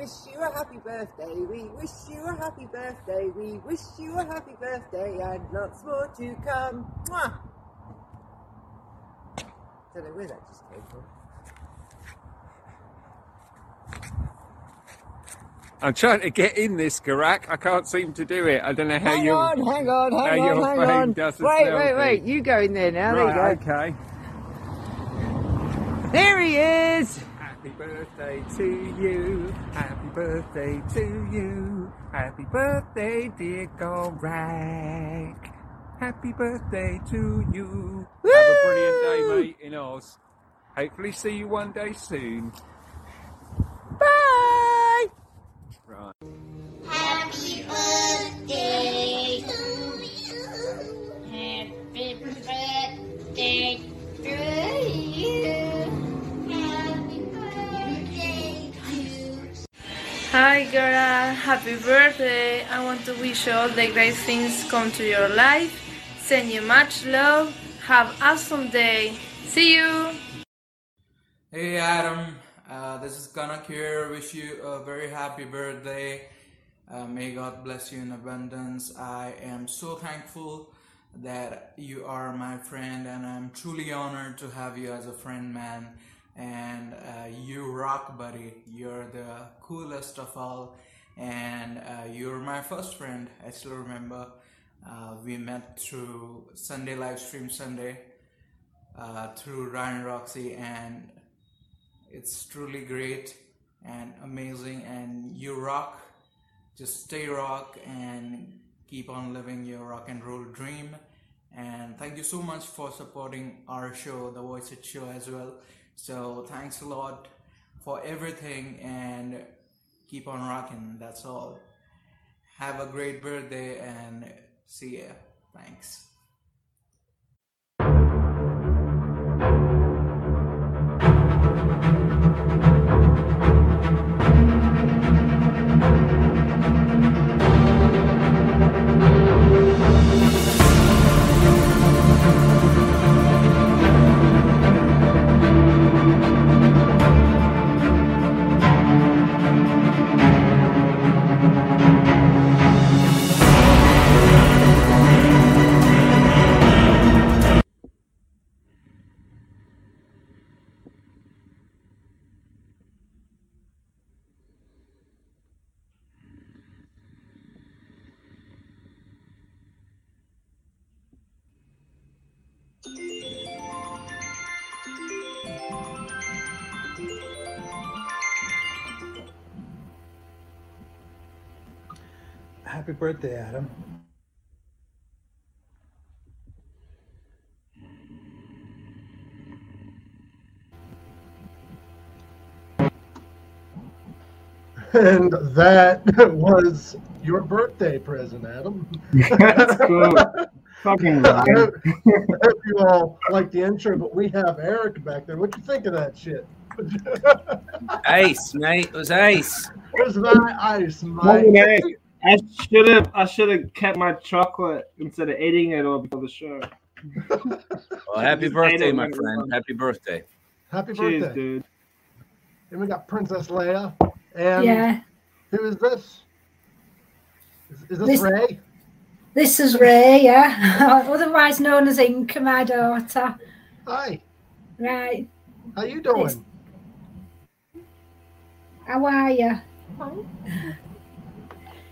wish you a happy birthday, we wish you a happy birthday, we wish you a happy birthday and lots more to come. Mwah! Don't know where that just came from. I'm trying to get in this, Garak. I can't seem to do it. I don't know how Hang you. on, hang on, hang on, hang on. Wait, wait, wait. You go in there now. Right, there you go. okay. There he is. Happy birthday to you. Happy birthday to you. Happy birthday, dear Garak. Happy birthday to you. Have a brilliant day, mate, in Oz. Hopefully, see you one day soon. Bye. Right. Happy birthday to you. Happy birthday to you. Hi Gara, happy birthday. I want to wish you all the great things come to your life. Send you much love. Have awesome day. See you. Hey Adam, uh, this is Kanak here. Wish you a very happy birthday. Uh, may God bless you in abundance. I am so thankful that you are my friend, and I'm truly honored to have you as a friend, man. And uh, you rock, buddy. You're the coolest of all, and uh, you're my first friend. I still remember uh, we met through Sunday live stream Sunday uh, through Ryan Roxy, and it's truly great and amazing. And you rock. Just stay rock and keep on living your rock and roll dream. And thank you so much for supporting our show the voice it show as well so thanks a lot for everything and keep on rocking that's all. Have a great birthday and see ya. Thanks birthday, Adam. And that was your birthday present, Adam. That's cool. Fucking I hope, I hope you all like the intro, but we have Eric back there. What you think of that shit? Ice, mate. It was ice. Where's my ice, mate? A. I should have I should have kept my chocolate instead of eating it all before the show. Well, happy birthday, my friend. was- Happy birthday. Happy Cheers, birthday. dude. And we got Princess Leia. And Yeah. who is this? Is, is this, This- Ray? This is Ray, yeah, otherwise known as Inca, my daughter. Hi. Right. How you doing? How are you?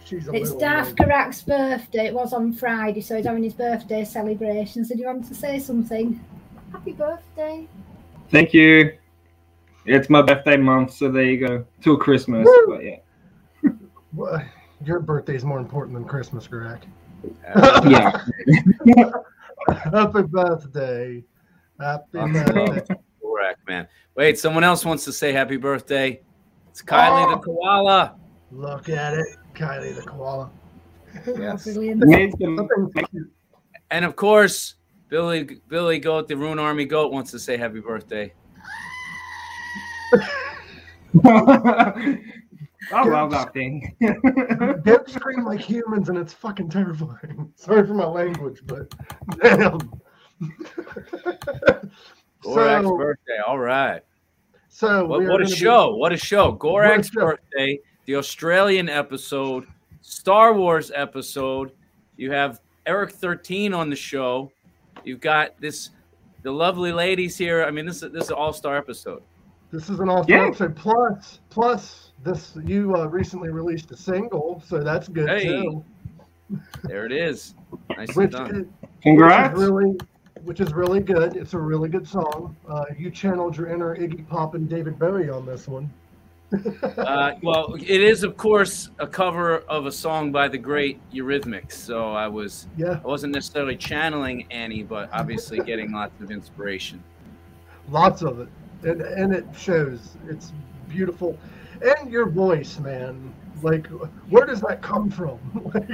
She's a It's little Darth. Garak's birthday. It was on Friday, so he's having his birthday celebration. So do you want to say something? Happy birthday. Thank you. It's my birthday month, so there you go. Till Christmas, Woo! but yeah. Well, Your birthday's more important than Christmas, Greg. Uh, yeah. Happy birthday. Happy birthday. Correct, man. Wait, someone else wants to say happy birthday. It's Kylie Oh. the koala. Look at it. Kylie the koala. Yes. And of course, Billy Billy Goat, the Rune Army Goat, wants to say happy birthday. I love that thing. Dibs scream like humans, and it's fucking terrifying. Sorry for my language, but damn. Gorak's so, birthday. All right. so What, what a gonna be- show! What a show! Gorak's show. birthday, the Australian episode, Star Wars episode. You have Eric thirteen on the show. You've got this, the lovely ladies here. I mean, this is this is an all star episode. This is an awesome Yeah. episode. Plus, plus, this you uh, recently released a single, so that's good Hey. too. There it is. Nicely Which done. is, Congrats. Which is really, which is really good. It's a really good song. Uh, you channeled your inner Iggy Pop and David Bowie on this one. Uh, well, it is of course a cover of a song by the great Eurythmics. So I was Yeah, I wasn't necessarily channeling Annie, but obviously getting lots of inspiration. lots of it, and and it shows. It's beautiful, and your voice, man. Like, where does that come from? Like,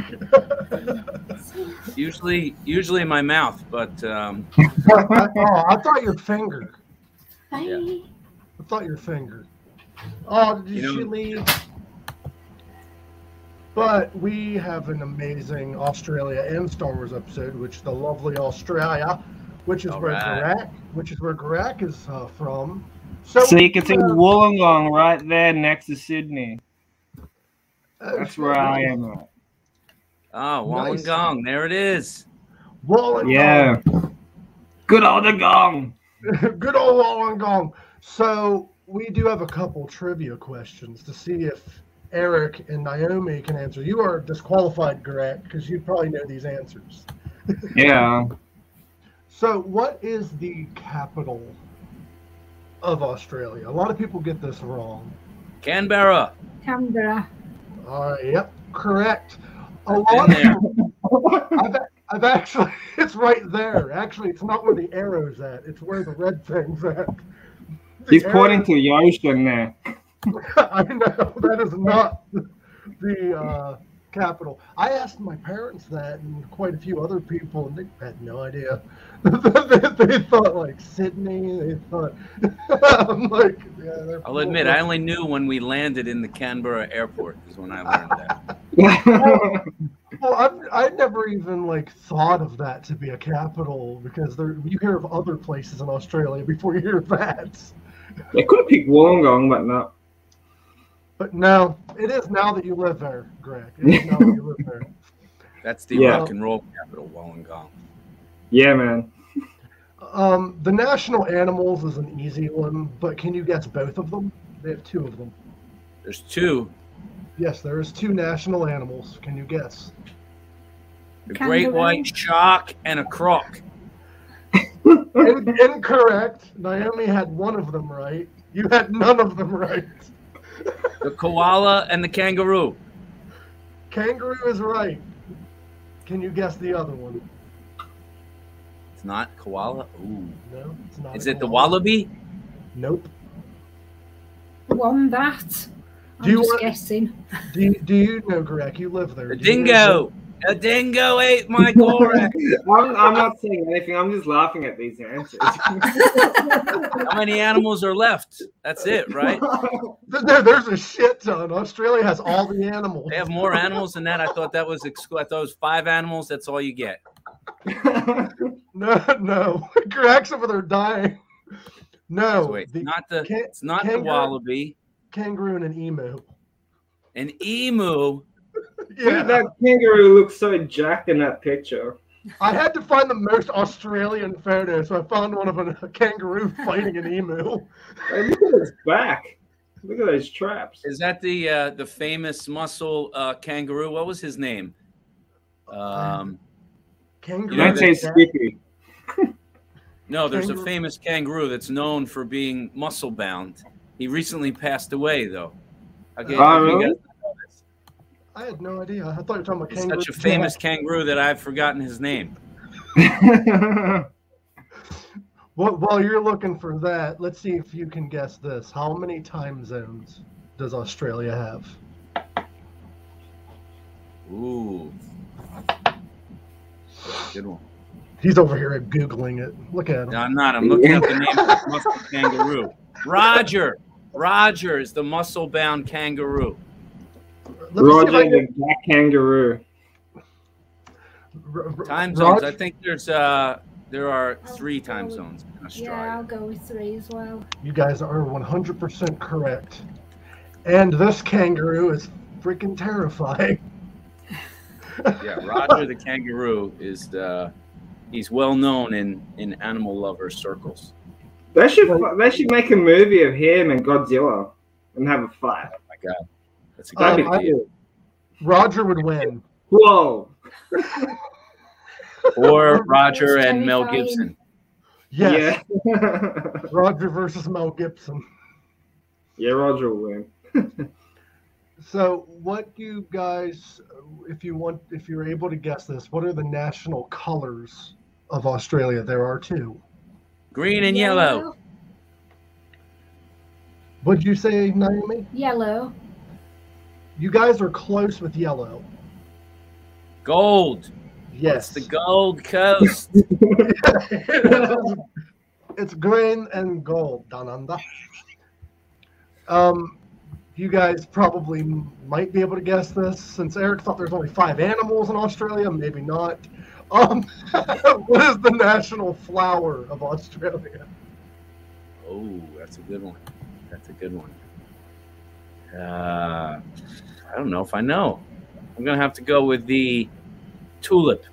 Usually, usually my mouth, but um, I, oh, I thought your finger. Bye. I thought your finger. Oh, did You know- she leave? But we have an amazing Australia and Star Wars episode, which the lovely Australia, which is All where right. Garak, which is where Garak is uh, from. So, So you can see Wollongong right there next to Sydney. uh, That's where I am at. oh, Nice. Wollongong, there it is. Wollongong. Yeah. Good old gong. Good old Wollongong. So we do have a couple trivia questions to see if Eric and Naomi can answer. You are disqualified, Garak, because you probably know these answers. Yeah. So, what is the capital of Australia? A lot of people get this wrong. Canberra. Canberra. Uh, yep, correct. A Been lot there. of, I've, I've actually, it's right there. Actually, it's not where the arrow's at. It's where the red thing's at. The He's arrow- pointing to the ocean there. I know that is not the uh, capital. I asked my parents that, and quite a few other people, and they had no idea. they, they thought like Sydney. They thought I'm like, yeah. They're I'll admit, I only knew when we landed in the Canberra airport is when I learned that. Well, I've, I never even like thought of that to be a capital because there you hear of other places in Australia before you hear that. They could have picked Wollongong, but no. But no, it is now that you live there, Greg. It is now that you live there. That's the Yeah. rock and roll capital, Wollongong. Yeah, man. Um, the national animals is an easy one, but can you guess both of them? They have two of them. There's two. Yes, there is two national animals. Can you guess? The great white shark and a croc. In- incorrect. Naomi had one of them right. You had none of them right. The koala and the kangaroo. Kangaroo is right. Can you guess the other one? It's not koala. Ooh. No, it's not. Is a it the wallaby? Nope. Wombat. I'm Do you just want- guessing. Do you, do you know, Greg? You live there. The Do you know- dingo. A dingo ate my Gorak. I'm, I'm not saying anything. I'm just laughing at these answers. How many animals are left? That's it, right? There, there's a shit ton. Australia has all the animals. They have more animals than that. I thought that was exclu- I thought it was five animals. That's all you get. No, no. Greg's over there dying. No, So wait, the not the can- it's not the wallaby. kangaroo and an emu. An emu. Yeah, that kangaroo looks so jacked in that picture. I had to find the most Australian photo, so I found one of a, a kangaroo fighting an emu. Hey, look at his back. Look at those traps. Is that the uh, the famous muscle uh, kangaroo? What was his name? Um, Kangaroo. You know I'd say Skippy. no, there's a famous kangaroo that's known for being muscle bound. He recently passed away, though. Okay, you really? Guys- I had no idea. I thought you were talking about He's kangaroo. such a famous kangaroo that I've forgotten his name. Well, while you're looking for that, let's see if you can guess this. How many time zones does Australia have? Ooh, good one. He's over here googling it. Look at him. No, I'm not. I'm looking up the name of the muscle kangaroo. Roger. Roger is the muscle bound kangaroo. Let me see if Roger I the black kangaroo. R- R- Time Rog- zones. I think there's uh there are three time zones in Yeah, I'll go with three as well. You guys are 100% correct. And this kangaroo is freaking terrifying. Yeah, Roger the kangaroo is the he's well known in in animal lover circles. They should they should make a movie of him and Godzilla and have a fight. Oh my god, that's a Um, be idea. cool. Roger would win. Whoa! Or Roger and Mel. Gibson. Yes, Yeah. Roger versus Mel Gibson. yeah, Roger will win. So, what do you guys, if you want, if you're able to guess this, what are the national colors of Australia? There are two. Green and yellow. What'd you say, Naomi? Yellow. You guys are close with yellow. Gold. Yes. It's the Gold Coast. it's green and gold down under. Um, you guys probably might be able to guess this since Eric thought there's only five animals in Australia. Maybe not. Um, what is the national flower of Australia? Oh, that's a good one. That's a good one. Uh, I don't know if I know. I'm gonna have to go with the tulip,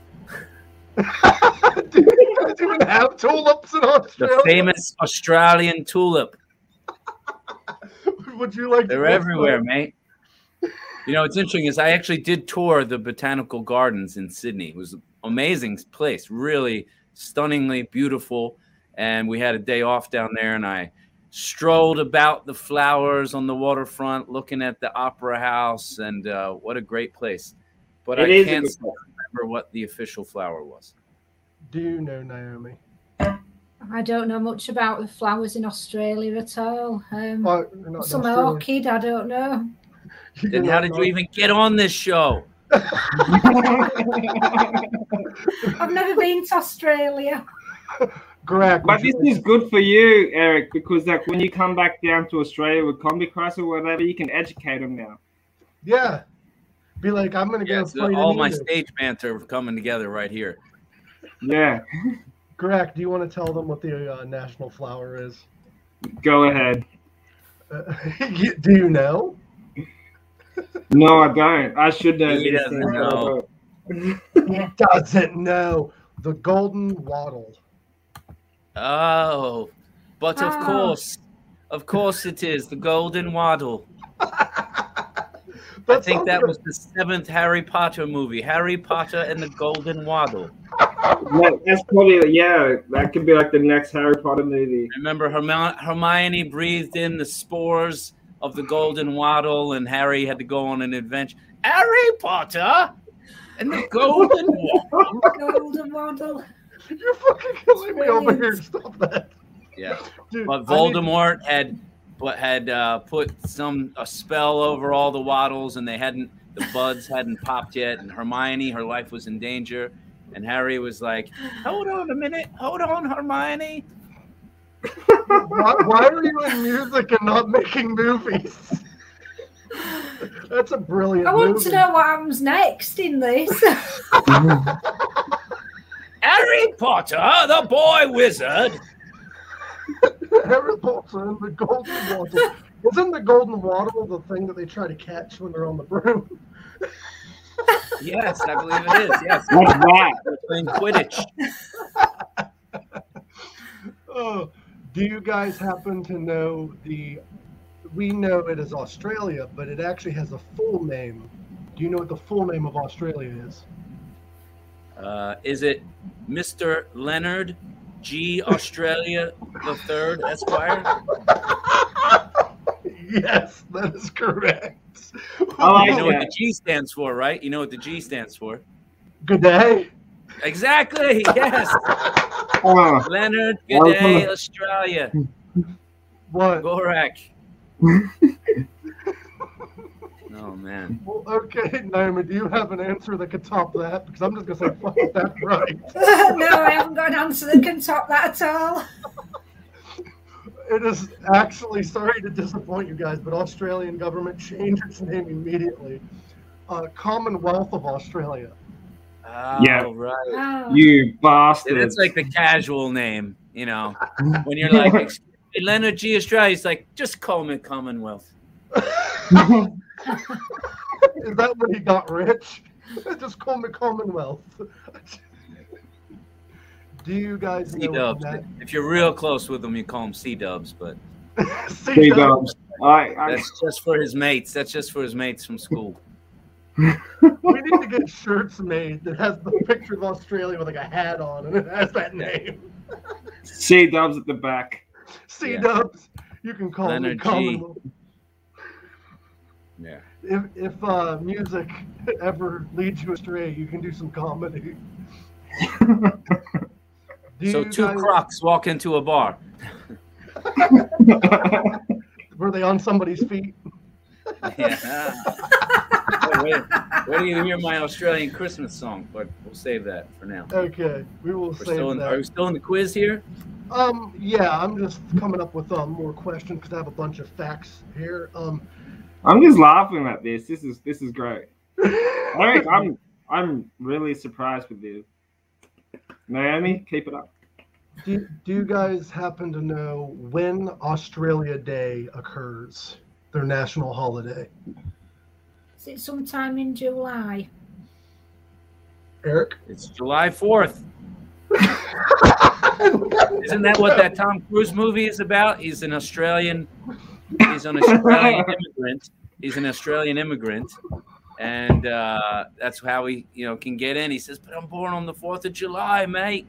Do you guys even have tulips in Australia? the famous Australian tulip. Would you like? They're everywhere, that? mate. You know, it's interesting is I actually did tour the botanical gardens in Sydney. It was an amazing place, really stunningly beautiful. And we had a day off down there, and I strolled about the flowers on the waterfront, looking at the opera house, and uh, what a great place. But It I is can't remember what the official flower was. Do you know Naomi? I don't know much about the flowers in Australia at all. Um, Oh, not some Australia. orchid, I don't know. Then how did you even get on this show? I've never been to Australia. Greg, But this is good for you, Eric, because like when you come back down to Australia with Combichrist or whatever, you can educate them now. Yeah. Be like, I'm gonna go Yeah, so all my emu. stage banter coming together right here. Yeah, Greg, do you want to tell them what the uh, national flower is? go ahead. Uh, do you know? No, I don't. I should know. He doesn't things, know. He doesn't know. The golden wattle. Oh, but of Ah. course, of course it is the Golden Waddle. I think that was the seventh Harry Potter movie, Harry Potter and the Golden Waddle. That's probably yeah. That could be like the next Harry Potter movie. Remember, Hermi- Hermione breathed in the spores of the Golden Waddle, and Harry had to go on an adventure. Harry Potter and the Golden Waddle. Golden waddle. You're fucking killing me over here. Stop that. Yeah. Dude, But I need- Voldemort had but had uh, put some a spell over all the waddles, and they hadn't the buds hadn't popped yet. And Hermione, her life was in danger, and Harry was like, "Hold on a minute, hold on, Hermione." why, why are you in music and not making movies? That's a brilliant I want movie. to know what happens next in this. Harry Potter, the boy wizard. Harry Potter and the golden wattle. Isn't the golden wattle the thing that they try to catch when they're on the broom? Yes, I believe it is. Yes, What's that? They're playing Quidditch. Oh, do you guys happen to know the? We know it is Australia, but it actually has a full name. Do you know what the full name of Australia is? Uh, is it Mr. Leonard G. Australia the Third Esquire? Yes, that is correct. I You know what the G stands for, right? You know what the G stands for. Good day. Exactly. Yes. Oh, Leonard, I good day, gonna- Australia. What? Gorak. oh man. Well, okay, Naomi, do you have an answer that could top that? Because I'm just gonna say, fuck, that's right. no, I haven't got an answer that can top that at all. It is actually sorry to disappoint you guys, but Australian government changed its name immediately. Uh, Commonwealth of Australia. Oh, Yeah. right. Oh. You bastard. It's like the casual name, you know. When you're like, "Excuse Leonard G. Australia, it's like, just call me Commonwealth. Is that when he got rich? Just call me Commonwealth. Do you guys C know what Dubs. that? If you're real close with him, you call him C Dubs, but Hey, Dubs. I, I, that's just for his mates. That's just for his mates from school. We need to get shirts made that has the picture of Australia with like a hat on and it has that name. C Dubs at the back. C Yeah. Dubs. You can call Leonard me G. Yeah. If if uh, music ever leads you astray, you can do some comedy. Do So two guys- crocs walk into a bar. Were they on somebody's feet? Yeah. wait, wait, wait till you hear my Australian Christmas song, but we'll save that for now. Okay, we will We're save still in, that. are we still in the quiz here? Um, yeah, I'm just coming up with um, more questions because I have a bunch of facts here. Um, I'm just laughing at this. This is this is great. Eric, I'm I'm really surprised with you. Naomi, keep it up. do, do you guys happen to know when Australia Day occurs? Their national holiday. Is it sometime in July? Eric? It's July 4th. Isn't that what that Tom Cruise movie is about? He's an Australian. He's an Australian immigrant. He's an Australian immigrant, and uh, that's how he, you know, can get in. He says, "But I'm born on the Fourth of July, mate."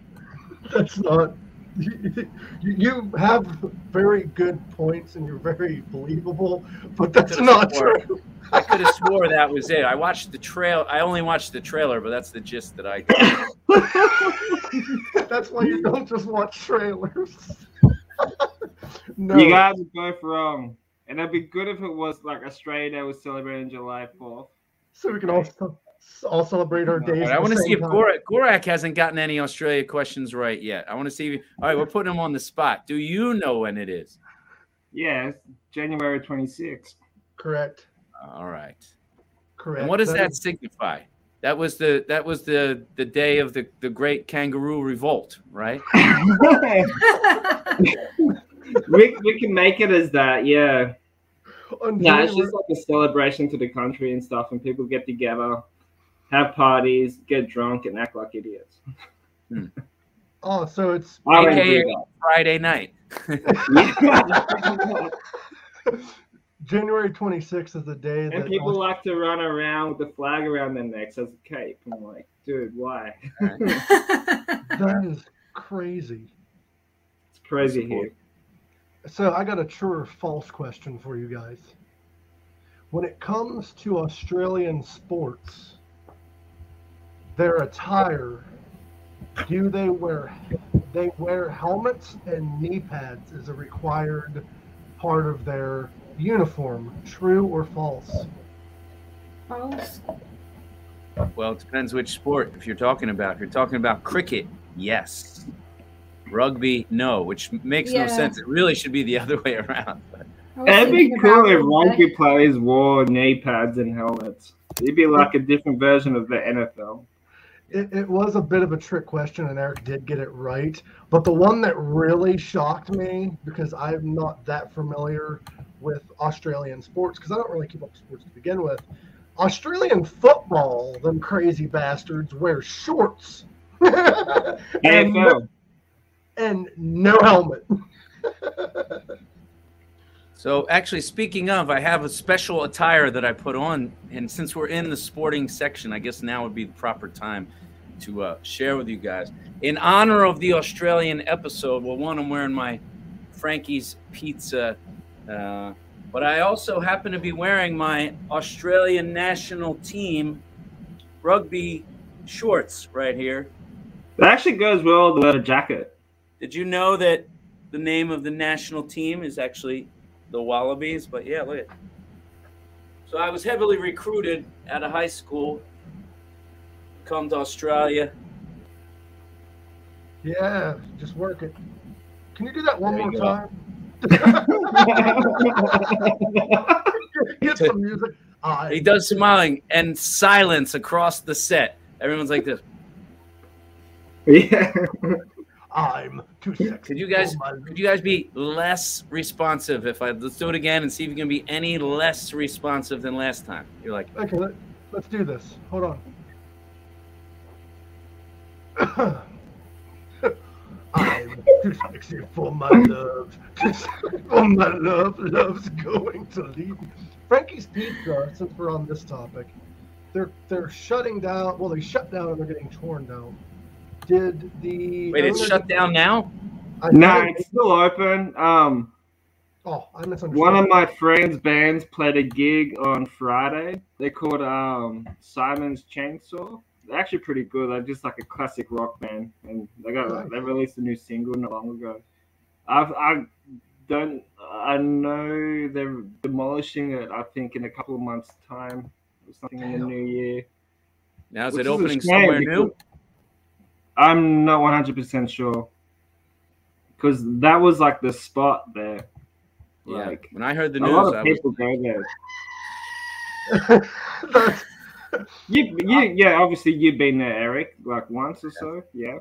That's not. You, you have very good points and you're very believable, but that's not swore- true. I could have swore that was it. I watched the trail. I only watched the trailer, but that's the gist that I. got. That's why you don't just watch trailers. no. You guys are both wrong. And it'd be good if it was like Australia Day was celebrating July 4th. so we can all, all celebrate our days. But at I want to see if. Gorak, Gorak hasn't gotten any Australia questions right yet. I want to see. If, you all right, we're putting him on the spot. Do you know when it is? Yeah, January 26th. Correct. All right. Correct. And what does that is- signify? That was the that was the the day of the the great kangaroo revolt, right? we, we can make it as that, yeah. on No, it's just like a celebration to the country and stuff, and people get together, have parties, get drunk, and act like idiots. Oh, so it's I AKA. Friday night. January 26th is the day and that people like to run around with the flag around their necks as a cape. I'm like, dude, why? that is crazy. It's crazy here. So I got a true or false question for you guys. When it comes to Australian sports, their attire, do they wear they wear helmets and knee pads as a required part of their uniform? True or false? False. Well, it depends which sport. If you're talking about, if you're talking about cricket, yes. Rugby, no, which makes no sense. It really should be the other way around. But It'd be cool if rugby. rugby players wore knee pads and helmets. It'd be like a different version of the NFL. It, it was a bit of a trick question, and Eric did get it right. But the one that really shocked me, because I'm not that familiar with Australian sports, because I don't really keep up with sports to begin with. Australian football, them crazy bastards, wear shorts and, AFL. And no helmet. So, actually, speaking of, I have a special attire that I put on, and since we're in the sporting section, I guess now would be the proper time to uh, share with you guys. In honor of the Australian episode, well, one, I'm wearing my Frankie's Pizza, uh, but I also happen to be wearing my Australian national team rugby shorts right here. That actually goes well with the jacket. Did you know that the name of the national team is actually the Wallabies? But yeah, look. at So I was heavily recruited out of high school, come to Australia. Yeah, just work it. Can you do that one There more time? Get some music. He does smiling and silence across the set. Everyone's like this. yeah. I'm too sexy. Could you guys could you guys be less responsive if I let's do it again and see if you can be any less responsive than last time? You're like, Okay, let, let's do this. Hold on. I'm too sexy for my love. Too sexy for my love. Love's going to leave me. Frankie's Pizza, since we're on this topic, they're they're shutting down. Well, they shut down and they're getting torn down. Did the wait, it's shut down now? I No, think- it's still open. Um, Oh, I misunderstood. one of my friends' bands played a gig on Friday. They called um Simon's Chainsaw. They're actually pretty good. They're just like a classic rock band, and they got Nice. they released a new single not long ago. I've I don't I know they're demolishing it. I think in a couple of months' time or something in the new year. Now is Which it is opening shame somewhere because- new? I'm not 100 percent sure because that was like the spot there. Yeah. Like When I heard the news, a news, lot I of was people go there. That's, You, you, uh, yeah, obviously you've been there, Eric, like once or so. Yeah,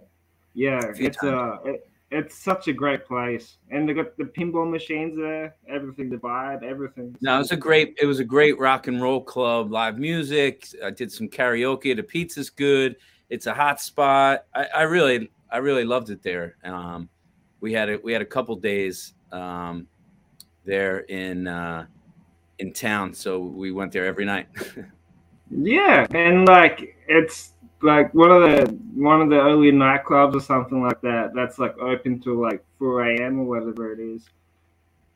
yeah. few It's uh, a, it, it's such a great place, and they got the pinball machines there, everything, the vibe, everything. No, it's a great. It was a great rock and roll club. Live music. I did some karaoke. The pizza's good. It's a hot spot. I, I really, I really loved it there. Um, we had a we had a couple days um, there in uh, in town, so we went there every night. Yeah, and like it's like one of the one of the early nightclubs or something like that. That's like open till like four a.m. or whatever it is.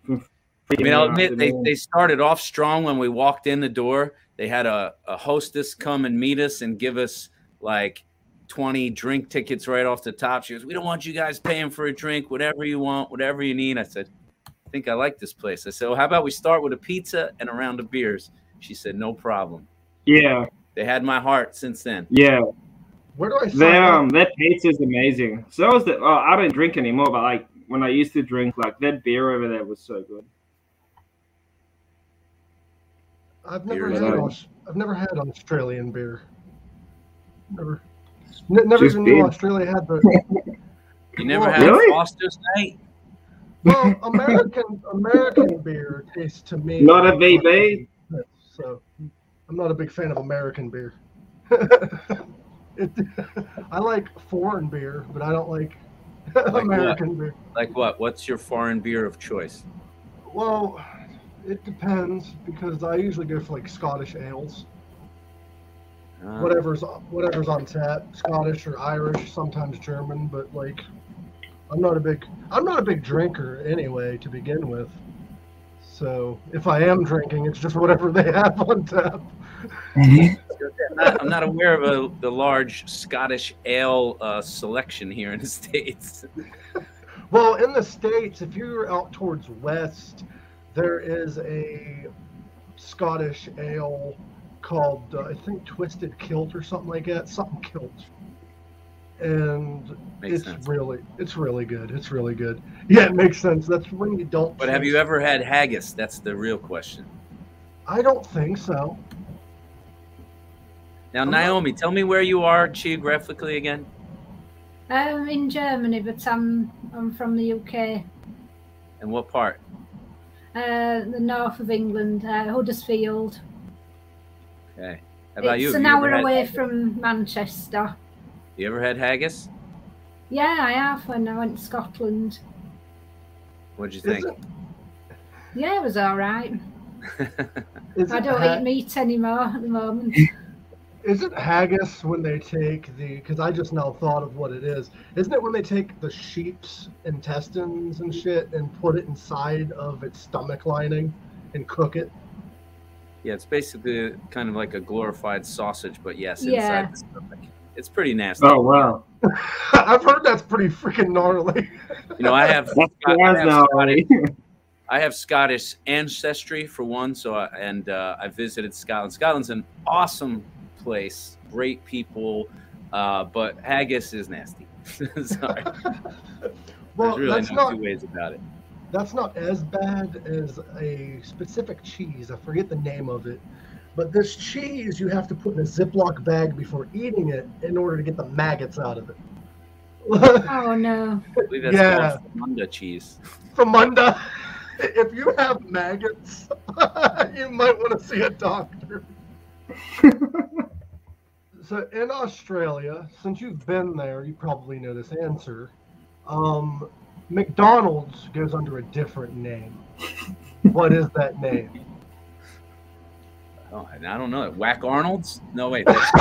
I mean, I'll admit they, they started off strong when we walked in the door. They had a, a hostess come and meet us and give us like 20 drink tickets right off the top. She goes, We don't want you guys paying for a drink, whatever you want, whatever you need. I said, I think I like this place. I said, Well, how about we start with a pizza and a round of beers? She said, No problem. yeah, They had my heart since then. yeah. where do I sign Their up? um their pizza is amazing. So is the oh, I don't drink anymore, but like when I used to drink, like that beer over there was so good. I've never Beer had I've never had Australian beer. Never, n- never Just even knew. Australia had the. You never Well, had really? a Foster's night? Well, American American beer tastes to me. Not a like VB? So I'm not a big fan of American beer. it, I like foreign beer, but I don't like, what? American beer. Like what? What's your foreign beer of choice? Well, it depends because I usually go for like Scottish ales. Uh, whatever's whatever's on tap, Scottish or Irish, sometimes German, but like I'm not a big I'm not a big drinker anyway to begin with. So if I am drinking, it's just whatever they have on tap. I'm not, I'm not aware of a, the large Scottish ale uh, selection here in the States. Well, in the states, if you're out towards west, there is a Scottish ale called uh, I think Twisted Kilt or something like that, something Kilt. And Makes it's sense. really it's really good. It's really good. Yeah, it makes sense. That's when you don't But have you ever had haggis? That's the real question. I don't think so. Now, I'm not- Naomi, tell me where you are geographically again. I'm in Germany, but I'm I'm from the UK, And what part? uh, the north of England, uh, Huddersfield. Okay. How about you? it's an you hour had- away from Manchester. You ever had haggis? Yeah, I have when I went to Scotland. What'd you think? it, Yeah, it was all right. I don't ha- eat meat anymore at the moment. Is it haggis when they take the? Because I just now thought of what it is. Isn't it when they take the sheep's intestines and shit and put it inside of its stomach lining and cook it? Yeah, it's basically kind of like a glorified sausage, but yes, Yeah. inside the stomach. It's pretty nasty. Oh wow, I've heard that's pretty freaking gnarly. You know, I have, that's I have. Scottish, I have Scottish ancestry for one, so I, and uh, I visited Scotland. Scotland's an awesome place, great people, uh, but haggis is nasty. Sorry, well, there's really that's no not two ways about it. That's not as bad as a specific cheese. I forget the name of it. But this cheese you have to put in a Ziploc bag before eating it in order to get the maggots out of it. Oh no. I believe that's Yeah. called Munda cheese. Famunda, if you have maggots, you might want to see a doctor. so in Australia, since you've been there, you probably know this answer. Um, McDonald's goes under a different name. What is that name? Oh, I I don't know. Whack Arnold's? No, wait. That's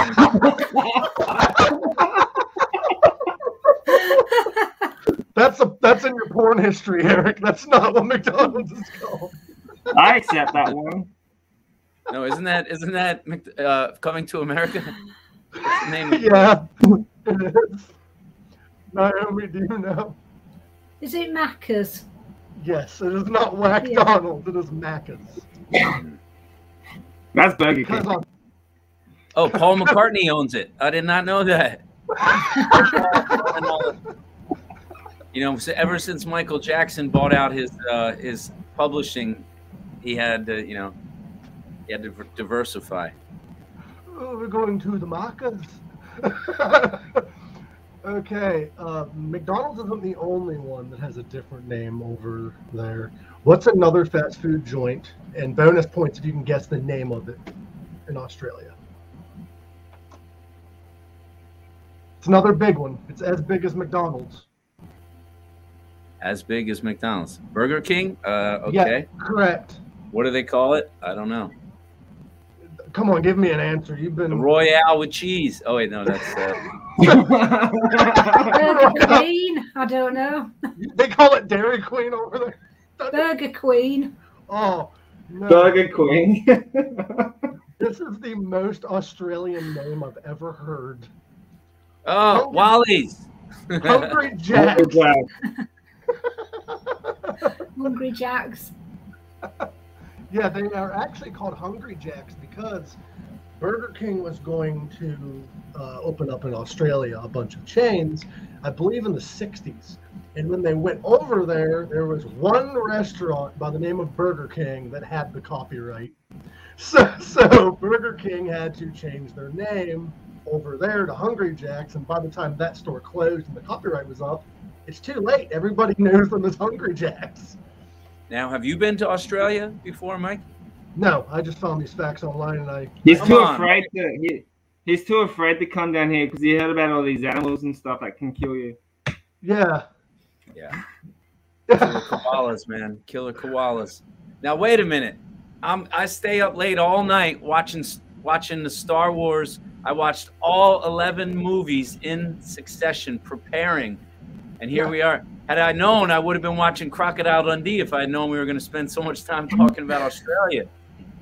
That's a that's in your porn history, Eric. That's not what McDonald's is called. I accept that one. no, isn't that isn't that uh, coming to America? Name Yeah, it is. Naomi, do you know? Is it Macca's? Yes, it is not Whack Yeah. Donald. It is Macca's. That's Burger Because King. on Oh, Paul McCartney owns it. I did not know that. you know, so ever since Michael Jackson bought out his uh, his publishing, he had to, you know, he had to diversify. Oh, we're going to the markets. okay, uh, McDonald's isn't the only one that has a different name over there. What's another fast food joint? And bonus points if you can guess the name of it in Australia. It's another big one. It's as big as McDonald's. As big as McDonald's. Burger King? Uh, Yeah, okay. correct. What do they call it? I don't know. Come on, give me an answer. You've been Royale with cheese. Oh wait, no, that's uh, Burger Queen? I don't know. They call it Dairy Queen over there. Burger Queen. Oh, no. Burger Queen. This is the most Australian name I've ever heard. oh Wally's. Hungry Jack. Uncle Jack. Hungry Jacks. Yeah, they are actually called Hungry Jacks because Burger King was going to uh, open up in Australia a bunch of chains, I believe in the 60s. And when they went over there, there was one restaurant by the name of Burger King that had the copyright. So, so Burger King had to change their name over there to Hungry Jacks. And by the time that store closed and the copyright was up, it's too late. Everybody knows them as Hungry Jacks. Now, have you been to Australia before, Mike? No, I just found these facts online and I. He's too on. afraid to. He, he's too afraid to come down here because he heard about all these animals and stuff that can kill you. Yeah. Yeah. Killer koalas, man. Killer koalas. Now wait a minute. I'm I stay up late all night watching watching the Star Wars. I watched all 11 movies in succession preparing. And here Yeah. we are. Had I known, I would have been watching Crocodile Dundee if I had known we were going to spend so much time talking about Australia.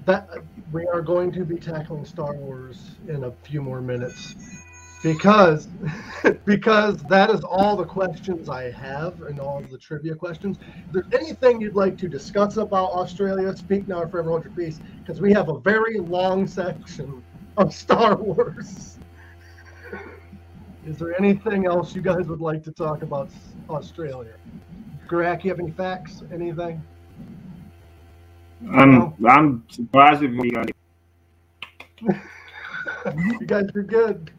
That we are going to be tackling Star Wars in a few more minutes because because that is all the questions I have and all the trivia questions. If there's anything you'd like to discuss about Australia, speak now or forever hold your peace because we have a very long section of Star Wars. Is there anything else you guys would like to talk about Australia? Garak, you have any facts? Anything? I'm I'm surprised with you guys. Are good.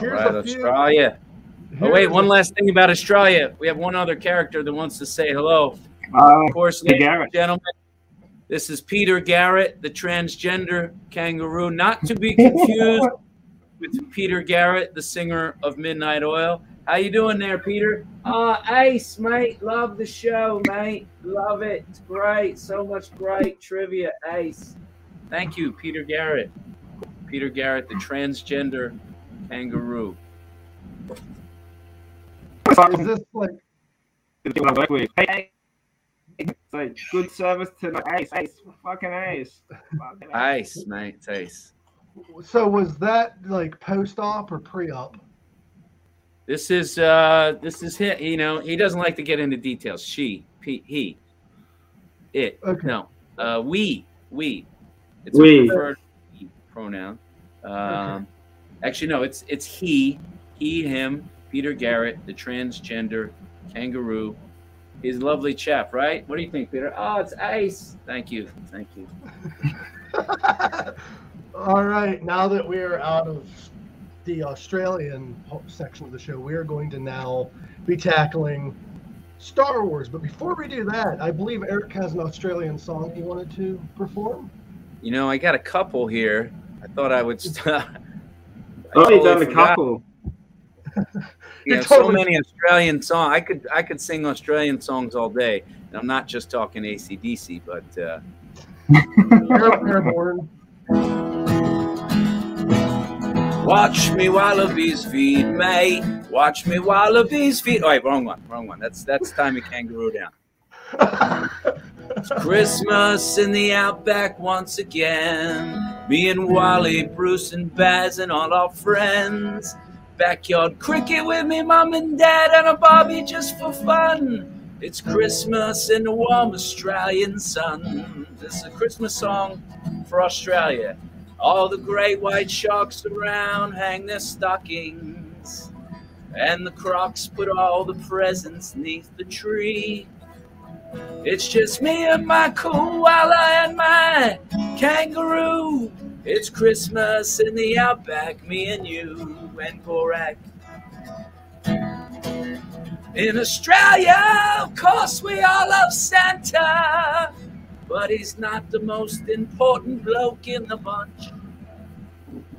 Here's right, a few- Australia. Oh, Here's wait, one last thing about Australia. We have one other character that wants to say hello. Uh, Of course, Hey, ladies Garrett. and gentlemen, this is Peter Garrett, the transgender kangaroo, not to be confused with Peter Garrett, the singer of Midnight Oil. How you doing there, Peter? Uh, ace, mate. Love the show, mate. Love it. It's great. So much great trivia. Ace. Thank you, Peter Garrett. Peter Garrett, the transgender kangaroo. Is this like people I work with. Hey, hey. It's like good service to the ace, ace, fucking ace. Fucking ace. Ace, mate. It's ace. So? Was that like post-op or pre-op? This is uh this is him. You know, he doesn't like to get into details. She, he, he, it. Okay. No, uh, we, we. It's We. a preferred pronoun. Um, actually, no, it's it's he, he, him. Peter Garrett, the transgender kangaroo. He's a lovely chap, right? What do you think, Peter? Oh, it's Ace. Thank you. Thank you. All right, now that we're out of the Australian section of the show, we are going to now be tackling Star Wars. But before we do that, I believe Eric has an Australian song he wanted to perform. You know, I got a couple here. I thought I would stop. Oh, you done a couple. Yeah, You're so many Australian songs. I could I could sing Australian songs all day. And I'm not just talking ACDC, but uh, Air- Airbourne. Watch me wallabies feed me. Watch me wallabies feed. Oh, wait, wrong one. Wrong one. That's that's Tie Me Kangaroo down. It's Christmas in the outback once again. Me and Wally, Bruce and Baz and all our friends. Backyard cricket with me, mum and dad, and a Bobby just for fun. It's Christmas in the warm Australian sun. This is a Christmas song for Australia. All the great white sharks around hang their stockings. And the crocs put all the presents neath the tree. It's just me and my koala and my kangaroo. It's Christmas in the outback, me and you and Gorak. In Australia, of course, we all love Santa, but he's not the most important bloke in the bunch.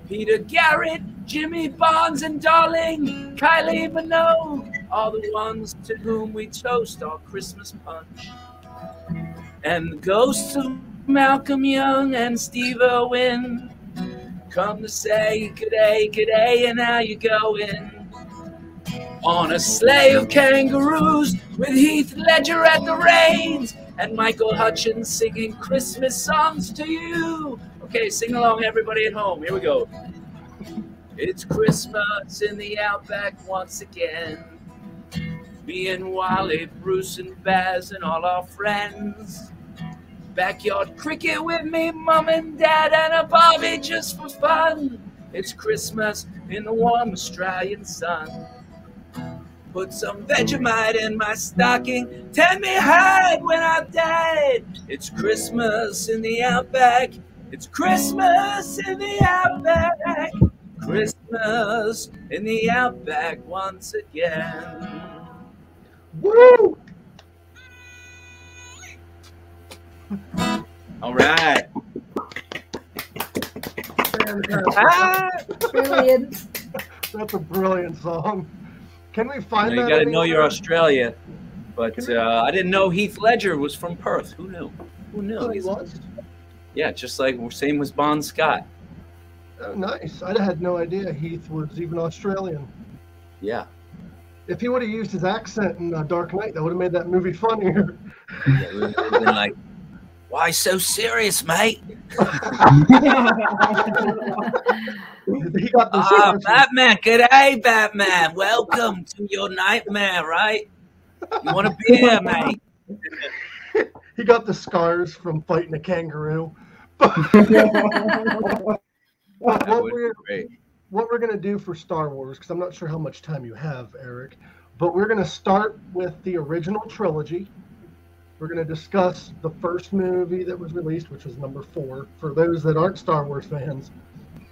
Peter Garrett, Jimmy Barnes, and darling Kylie Minogue are the ones to whom we toast our Christmas punch. And the ghosts of Malcolm Young and Steve Irwin come to say good day, good day, and how you going? On a sleigh of kangaroos with Heath Ledger at the reins and Michael Hutchence singing Christmas songs to you. Okay, sing along, everybody at home. Here we go. It's Christmas in the outback once again. Me and Wally, Bruce and Baz, and all our friends. Backyard cricket with me, mum and dad, and a Bobby just for fun. It's Christmas in the warm Australian sun. Put some Vegemite in my stocking. Tell me hide when I'm dead. It's Christmas in the outback. It's Christmas in the outback. Christmas in the outback once again. Woo! All right. Brilliant. That's a brilliant song. Can we find You that? got to know you're? Australia. But uh, I didn't know Heath Ledger was from Perth. Who knew? Who knew? Oh, he was? yeah, just like same as Bon Scott. Oh, nice. I had no idea Heath was even Australian. Yeah. If he would have used his accent in uh, Dark Knight, that would have made that movie funnier. yeah we would have been like, why so serious, mate? he got Ah, Batman. Good day, Batman. Welcome to your nightmare, right? You want a beer, mate? he got the scars from fighting a kangaroo. What we're what we're gonna do for Star Wars, because I'm not sure how much time you have, Eric, but we're gonna start with the original trilogy. We're gonna discuss the first movie that was released, which was number four. For those that aren't Star Wars fans,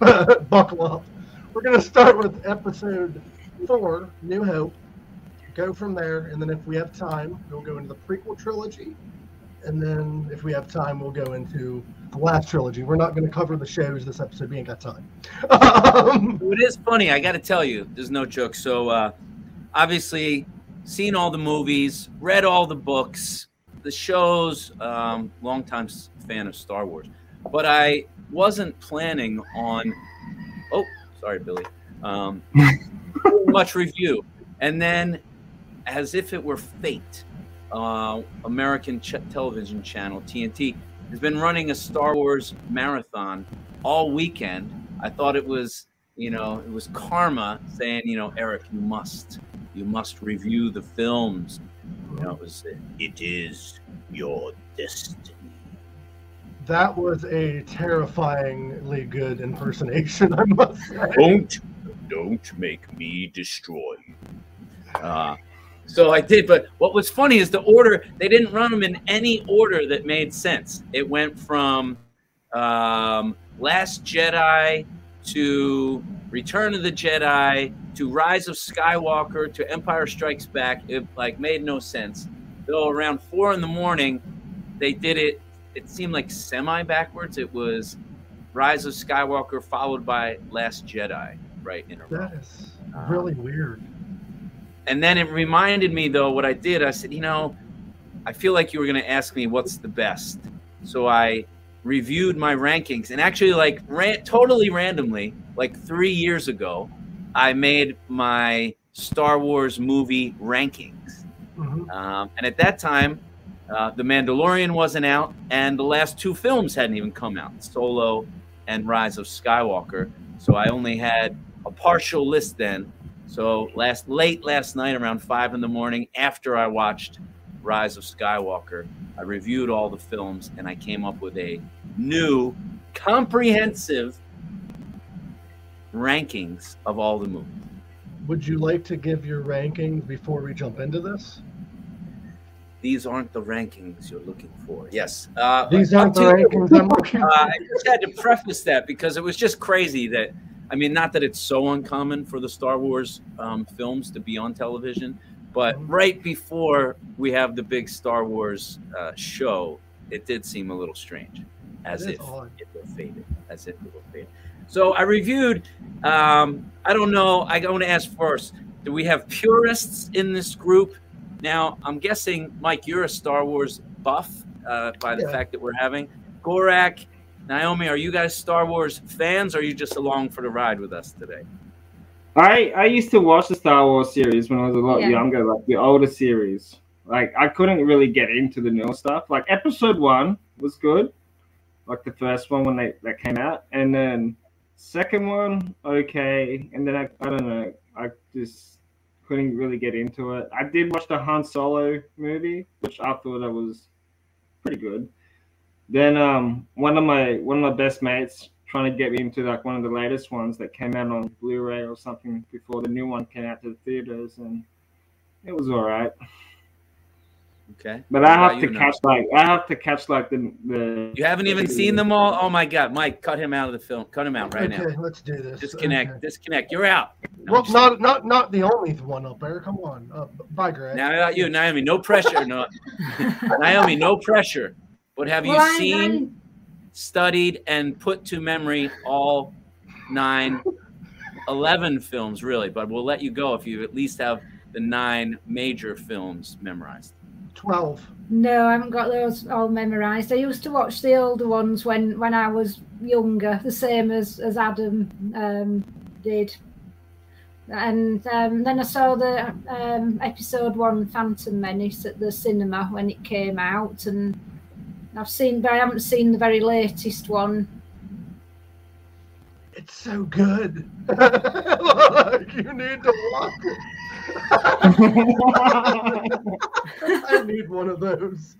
buckle up. We're gonna start with Episode Four, New Hope. Go from there, and then if we have time, we'll go into the prequel trilogy, and then if we have time, we'll go into the last trilogy. We're not going to cover the shows this episode. We ain't got time. Um, It is funny. I got to tell you, there's no joke. So, uh, obviously, seen all the movies, read all the books, the shows. Um, long time fan of Star Wars, but I wasn't planning on. Oh, sorry, Billy. Um, much review, and then, as if it were fate, uh, American ch- television channel TNT has been running a Star Wars marathon all weekend. I thought it was, you know, it was karma saying, you know, Eric, you must, you must review the films. You know, it was, it is your destiny. that was a terrifyingly good impersonation, I must say. Don't, don't make me destroy you. Uh, So I did, but what was funny is the order, they didn't run them in any order that made sense. It went from um, Last Jedi to Return of the Jedi to Rise of Skywalker to Empire Strikes Back. It like made no sense. Though around four in the morning, they did it. It seemed like semi backwards. It was Rise of Skywalker followed by Last Jedi, right in a row. That is um, really weird. And then it reminded me, though, what I did. I said, you know, I feel like you were going to ask me what's the best. So I reviewed my rankings, and actually, like, ran- totally randomly, like three years ago, I made my Star Wars movie rankings. Mhm. Um, and at that time, uh, The Mandalorian wasn't out, and the last two films hadn't even come out Solo and Rise of Skywalker. So I only had a partial list then. So last late last night, around five in the morning, after I watched Rise of Skywalker, I reviewed all the films and I came up with a new, comprehensive rankings of all the movies. Would you like to give your rankings before we jump into this? These aren't the rankings you're looking for. Yes. Uh, These aren't the rankings I'm looking Uh, for. I just had to preface that because it was just crazy that, I mean, not that it's so uncommon for the Star Wars um, films to be on television, but right before we have the big Star Wars uh, show, it did seem a little strange, as if odd. it were faded, as if it were faded. So I reviewed. Um, I don't know. I want to ask first: Do we have purists in this group? Now, I'm guessing, Mike, you're a Star Wars buff uh, by the Yeah. fact that we're having Gorak, Naomi. Are you guys Star Wars fans? Or are you just along for the ride with us today? I I used to watch the Star Wars series when I was a lot Yeah. younger, like the older series. Like I couldn't really get into the new stuff. Like Episode One was good, like the first one when they that came out, and then second one okay, and then I I don't know, I just couldn't really get into it. I did watch the Han Solo movie, which I thought that was pretty good. Then um one of my one of my best mates trying to get me into like one of the latest ones that came out on Blu-ray or something before the new one came out to the theaters, and it was all right. Okay. But What I have to you, Noah? catch like I have to catch like the the. You haven't even seen them all. Oh my God, Mike, cut him out of the film. Cut him out right okay, now. let's do this. Disconnect. Okay. Disconnect. You're out. No, Well, I'm just- not not not the only one up there. Come on. Uh, bye, Greg. Now about you, Naomi. No pressure. No, Naomi. No pressure. But have Well, you I- seen, studied, and put to memory all nine, 11 films, really? But we'll let you go if you at least have the nine major films memorized. Twelve. No, I haven't got those all memorised. I used to watch the older ones when, when I was younger, the same as, as Adam um, did. And um, then I saw the um, episode one Phantom Menace at the cinema when it came out, and I've seen, but I haven't seen the very latest one. It's so good. Look, you need to watch it. I need one of those.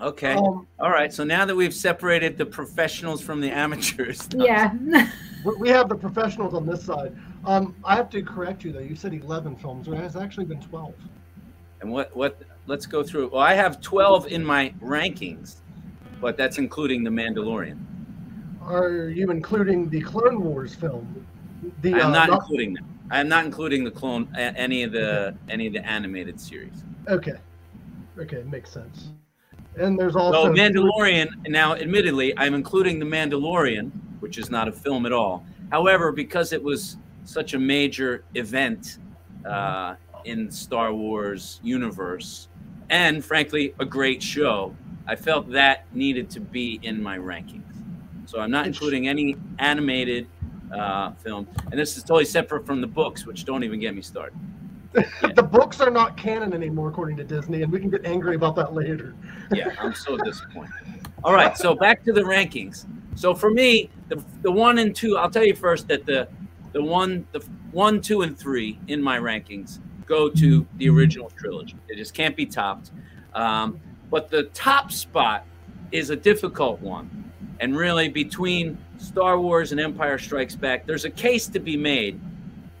Okay. Um, All right. So now that we've separated the professionals from the amateurs, Yeah. we- we have the professionals on this side. Um, I have to correct you though. You said eleven films. There has actually been twelve. And what what let's go through. Well, I have 12 in my rankings, but that's including the Mandalorian. Are you including the Clone Wars film? The I'm uh, not including them. I am not including the clone any of the any of the animated series. Okay. Okay, makes sense. And there's So also Mandalorian. Now, admittedly, I'm including the Mandalorian, which is not a film at all. However, because it was such a major event uh, in Star Wars universe, and frankly, a great show, I felt that needed to be in my rankings. So I'm not including any animated uh, film, and this is totally separate from the books, which don't even get me started. the books are not canon anymore according to Disney, and we can get angry about that later. yeah, I'm so disappointed. All right, so back to the rankings. So for me, the the one and two, I'll tell you first that the the one the one, two, and three in my rankings go to the original trilogy. It just can't be topped. Um, but the top spot is a difficult one, and really between Star Wars and Empire Strikes Back, there's a case to be made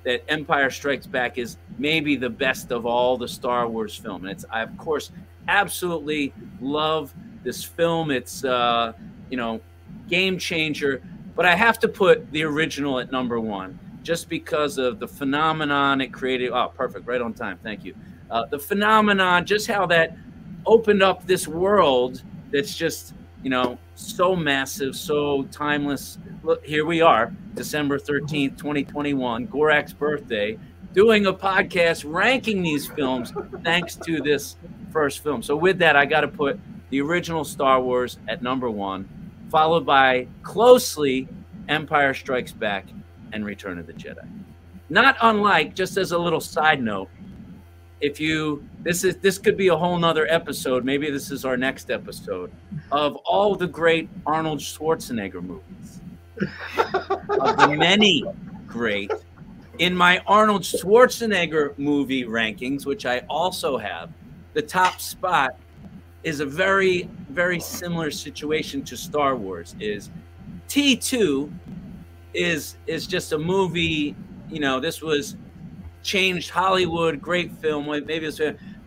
that Empire Strikes Back is maybe the best of all the Star Wars film. And it's I of course absolutely love this film. It's uh, you know game changer, but I have to put the original at number one just because of the phenomenon it created. Oh, perfect, right on time. Thank you. Uh, the phenomenon, just how that opened up this world that's just you know so massive, so timeless. Look, here we are, December thirteenth, twenty twenty one, Gorak's birthday doing a podcast ranking these films thanks to this first film. So with that, I got to put the original Star Wars at number one, followed by closely Empire Strikes Back and Return of the Jedi. Not unlike, just as a little side note, if you this is this could be a whole nother episode, maybe this is our next episode of all the great Arnold Schwarzenegger movies. of the many great in my Arnold Schwarzenegger movie rankings, which I also have, the top spot is a very, very similar situation to Star Wars. Is T2 is is just a movie, you know, this was changed Hollywood, great film, maybe it's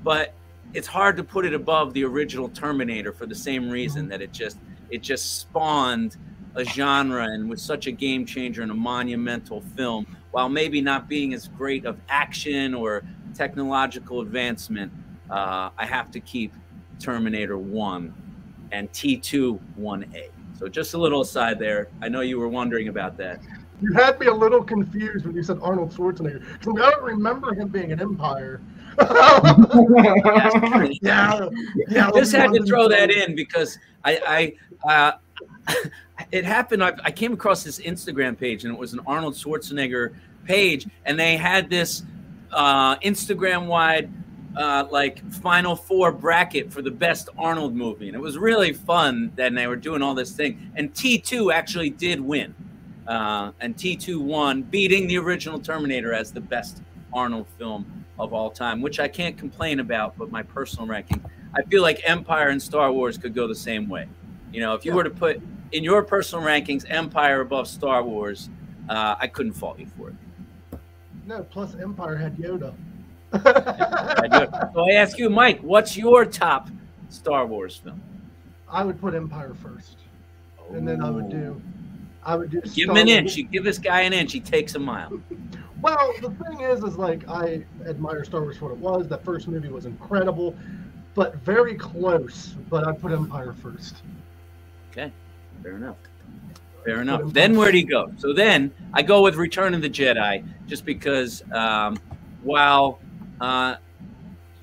but it's hard to put it above the original Terminator for the same reason that it just it just spawned a genre and was such a game changer and a monumental film while maybe not being as great of action or technological advancement, uh, I have to keep Terminator 1 and T2 1A. So just a little aside there. I know you were wondering about that. You had me a little confused when you said Arnold Schwarzenegger. I don't remember him being an Empire. yeah, yeah. Just had to throw that in because I, I uh, it happened. I, I, came across this Instagram page, and it was an Arnold Schwarzenegger page, and they had this uh, Instagram wide uh, like Final Four bracket for the best Arnold movie, and it was really fun. Then they were doing all this thing, and T two actually did win, uh, and T two won, beating the original Terminator as the best Arnold film of all time, which I can't complain about. But my personal ranking, I feel like Empire and Star Wars could go the same way. You know, if you yeah. were to put in your personal rankings Empire above Star Wars, uh, I couldn't fault you for it. No, plus Empire had Yoda. so I ask you, Mike, what's your top Star Wars film? I would put Empire first, oh. and then I would do, I would do. Give him an inch. You give this guy an inch, he takes a mile. well, the thing is, is like I admire Star Wars for what it was. That first movie was incredible, but very close. But I put Empire first. Okay, fair enough. Fair enough. Then where do you go? So then I go with Return of the Jedi, just because um, while uh,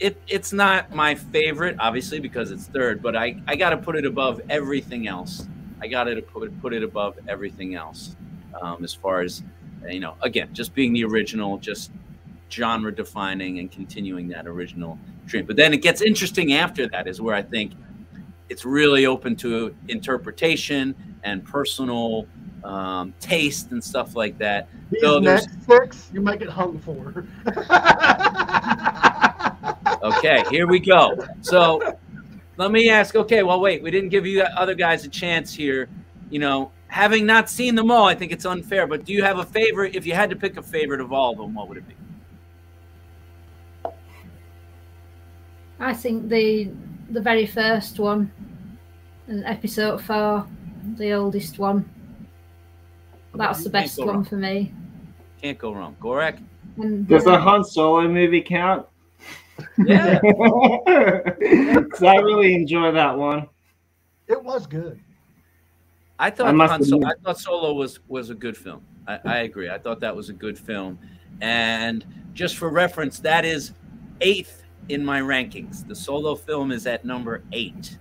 it it's not my favorite, obviously because it's third, but I I got to put it above everything else. I got to put put it above everything else um, as far as you know. Again, just being the original, just genre defining and continuing that original dream. But then it gets interesting after that is where I think it's really open to interpretation and personal um, taste and stuff like that. These so next six, you might get hung for. okay, here we go. So let me ask. Okay, well, wait, we didn't give you other guys a chance here. You know, having not seen them all, I think it's unfair. But do you have a favorite? If you had to pick a favorite of all of them, what would it be? I think the the very first one, an episode four, the oldest one. That's the best one wrong. for me. Can't go wrong. Gorak? And, Does the Han Solo movie count? Yeah. Because I really enjoy that one. It was good. I thought I, Han Solo, I thought Solo was was a good film. I, I agree. I thought that was a good film. And just for reference, that is eighth in my rankings. The solo film is at number eight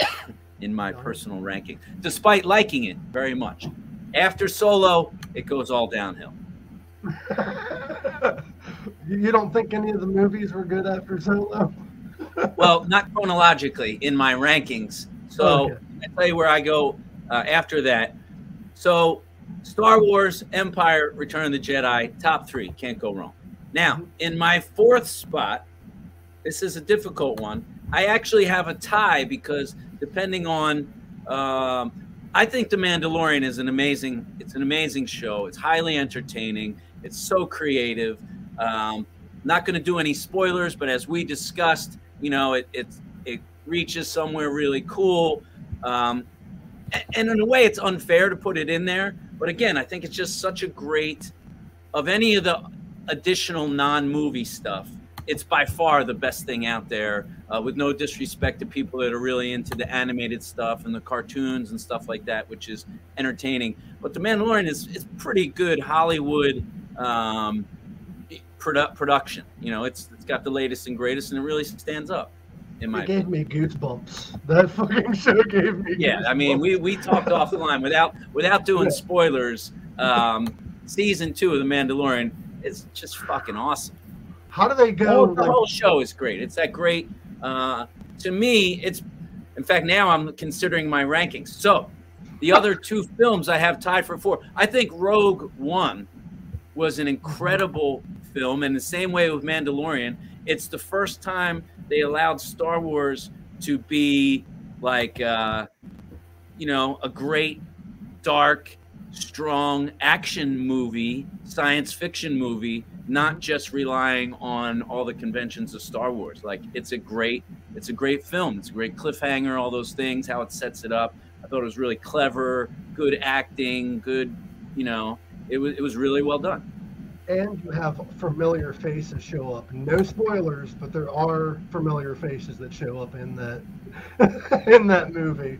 in my personal ranking, despite liking it very much. After Solo, it goes all downhill. you don't think any of the movies were good after Solo? well, not chronologically in my rankings. So okay. I tell you where I go uh, after that. So Star Wars, Empire, Return of the Jedi, top three, can't go wrong. Now, in my fourth spot, this is a difficult one. I actually have a tie because depending on, um, I think The Mandalorian is an amazing. It's an amazing show. It's highly entertaining. It's so creative. Um, not going to do any spoilers, but as we discussed, you know, it it it reaches somewhere really cool. Um, and in a way, it's unfair to put it in there. But again, I think it's just such a great of any of the additional non-movie stuff. It's by far the best thing out there. Uh, with no disrespect to people that are really into the animated stuff and the cartoons and stuff like that, which is entertaining. But The Mandalorian is is pretty good Hollywood um, produ- production. You know, it's it's got the latest and greatest, and it really stands up. In my It gave me goosebumps. That fucking show gave me. yeah, I mean, we we talked offline without without doing spoilers. Um, season two of The Mandalorian is just fucking awesome. How do they The go? whole, the whole show is great. It's that great. Uh, to me, it's. In fact, now I'm considering my rankings. So, the other two films I have tied for four. I think Rogue One was an incredible film, in the same way with Mandalorian. It's the first time they allowed Star Wars to be like, uh, you know, a great, dark, strong action movie, science fiction movie, not just relying on all the conventions of Star Wars. Like it's a great, it's a great film. It's a great cliffhanger, all those things, how it sets it up. I thought it was really clever, good acting, good, you know, it was it was really well done. And you have familiar faces show up. No spoilers, but there are familiar faces that show up in that in that movie,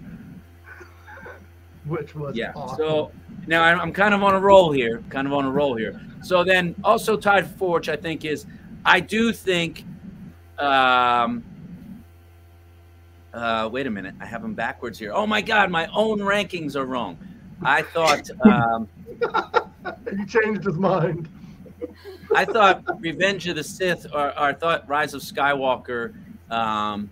which was Yeah. awesome. So now I'm I'm kind of on a roll here, kind of on a roll here. So then also tied for which I think is, I do think, um, uh, wait a minute, I have them backwards here. Oh my God, my own rankings are wrong. I thought, um, he changed his mind. I thought Revenge of the Sith or, or I thought Rise of Skywalker um,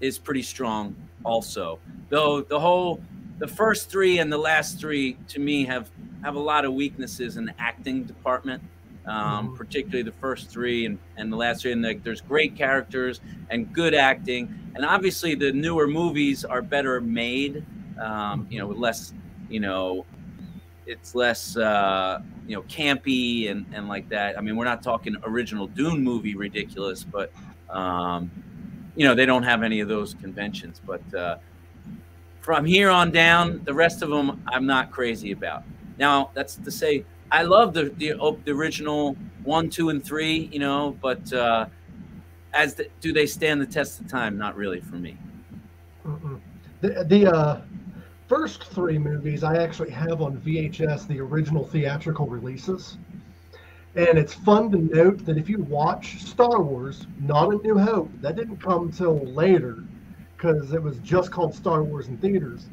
is pretty strong also. Though the whole the first three and the last three to me have have a lot of weaknesses in the acting department. Um, particularly the first three and, and the last three, and like there's great characters and good acting, and obviously the newer movies are better made, um, you know, with less, you know, it's less uh, you know campy and and like that. I mean, we're not talking original Dune movie ridiculous, but um, you know they don't have any of those conventions. But uh, from here on down, the rest of them I'm not crazy about. Now that's to say I love the the, the original one, two, and three. You know, but uh, as the, do they stand the test of time? Not really for me. Mm-mm. The the uh, first three movies I actually have on VHS, the original theatrical releases. And it's fun to note that if you watch Star Wars, not A New Hope, that didn't come till later because it was just called Star Wars in theaters.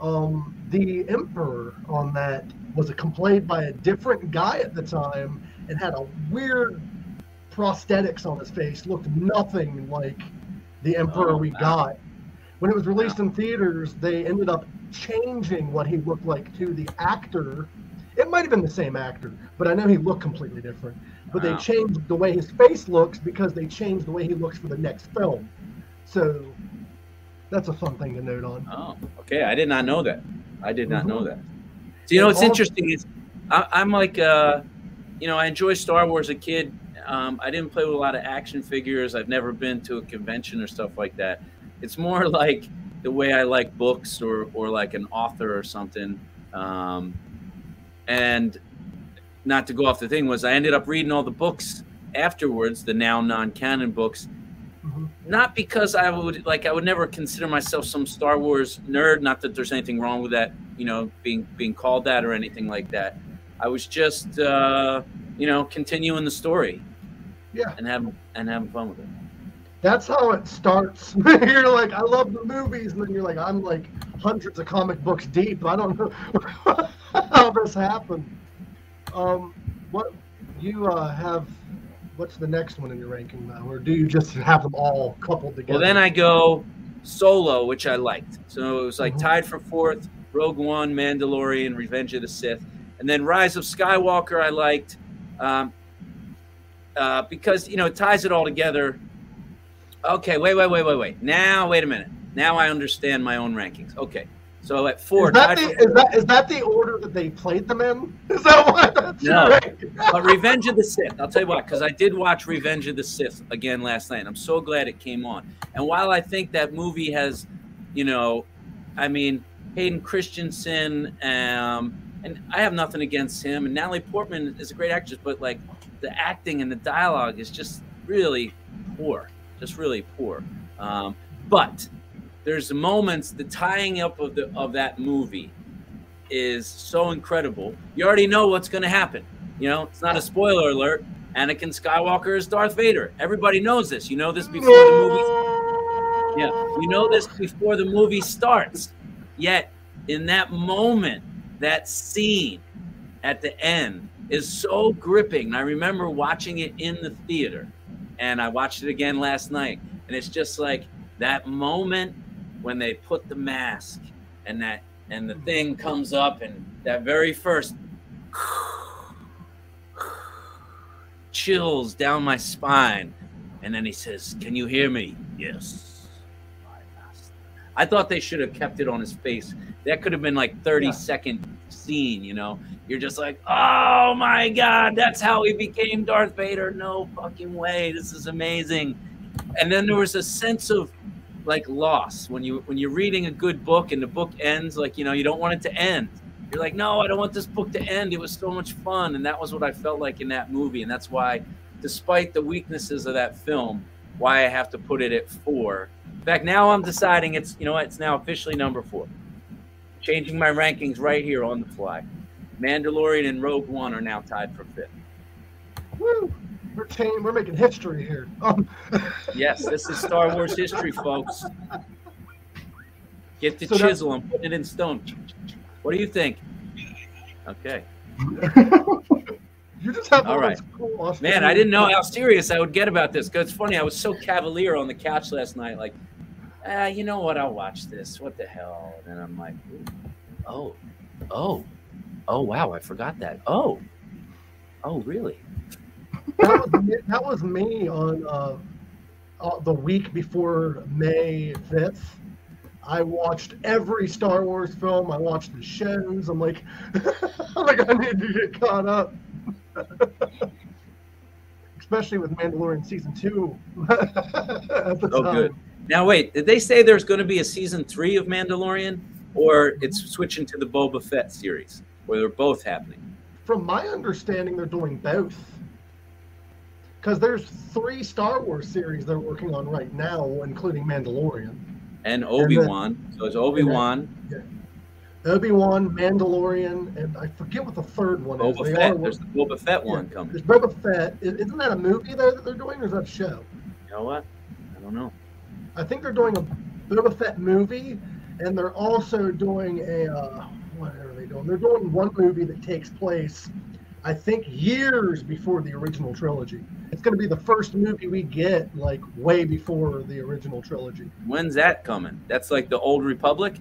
Um, the Emperor on that was a, played by a different guy at the time and had a weird prosthetics on his face, looked nothing like the Emperor we got. When it was released in theaters, they ended up changing what he looked like to the actor. It might have been the same actor, but I know he looked completely different. But they changed the way his face looks because they changed the way he looks for the next film. So that's a fun thing to note on. Oh, okay. I did not know that. I did not know Mhm. that. So you know what's interesting is I, I'm like, uh, you know, I enjoy Star Wars as a kid. Um, I didn't play with a lot of action figures. I've never been to a convention or stuff like that. It's more like the way I like books or or like an author or something. Um, and not to go off the thing was I ended up reading all the books afterwards, the now non-canon books, not because I would like I would never consider myself some Star Wars nerd. Not that there's anything wrong with that, you know, being being called that or anything like that. I was just uh, you know continuing the story. Yeah. And having and having fun with it. That's how it starts. you're like, I love the movies, and then you're like, I'm like hundreds of comic books deep. I don't know how this happened. Um, what you uh, have? What's the next one in your ranking now, or do you just have them all coupled together? Well, then I go solo, which I liked. So it was like Mhm. tied for fourth. Rogue One, Mandalorian, Revenge of the Sith, and then Rise of Skywalker. I liked um, uh, because you know it ties it all together. Okay, wait, wait, wait, wait, wait. Now, wait a minute. Now I understand my own rankings. Okay, So at four, Is that, the, is, that, is that the order that they played them in? Is that what? That's No. right. but Revenge of the Sith. I'll tell you what, because I did watch Revenge of the Sith again last night. I'm so glad it came on. And while I think that movie has, you know, I mean, Hayden Christensen, um, and I have nothing against him, and Natalie Portman is a great actress, but like the acting and the dialogue is just really poor, just really poor. Um, but there's moments, the tying up of the of that movie is so incredible. You already know what's going to happen. You know, it's not a spoiler alert. Anakin Skywalker is Darth Vader. Everybody knows this. You know this before the movie. Yeah, you know this before the movie starts. Yet, in that moment, that scene at the end is so gripping. And I remember watching it in the theater, and I watched it again last night. And it's just like that moment when they put the mask and that and the thing comes up and that very first chills down my spine. And then he says can you hear me? Yes. I thought they should have kept it on his face. That could have been like 30 second scene you know? You're just like oh my god that's how he became darth vader. No fucking way this is amazing. And then there was a sense of like loss when you when you're reading a good book and the book ends like you know you don't want it to end. You're like no i don't want this book to end it was so much fun. And that was what i felt like in that movie and that's why despite the weaknesses of that film why i have to put it at four. In fact now i'm deciding it's you know it's now officially number four changing my rankings right here on the fly mandalorian and rogue one are now tied for fifth Woo. We're, changing, we're making history here. Um, yes this is star wars history folks get the So chisel and put it in stone what do you think okay you just have All all right. cool Man, I didn't know how serious I would get about this. Cause it's funny, I was so cavalier on the couch last night. Like, ah, you know what? I'll watch this. What the hell? And then I'm like, oh, oh, oh, wow, I forgot that. Oh, oh, really? that was me, that was me on uh, uh, the week before May fifth. I watched every Star Wars film. I watched the shows. I'm like, I'm like I need to get caught up. Especially with Mandalorian season two. at the Oh, time. good. Now, wait, did they say there's going to be a season three of Mandalorian, or it's switching to the Boba Fett series, where they're both happening? From my understanding, they're doing both. Because there's three Star Wars series they're working on right now, including Mandalorian. And Obi Wan. So it's Obi Wan, Obi Wan, Mandalorian, and I forget what the third one is. Boba They Fett. are- There's the Boba Fett one coming. There's Boba Fett. Isn't that a movie there that they're doing, or is that a show? You know what? I don't know. I think they're doing a Boba Fett movie, and they're also doing a uh, what are they doing? They're doing one movie that takes place, I think, years before the original trilogy. It's going to be the first movie we get like way before the original trilogy. When's that coming? That's like the Old Republic.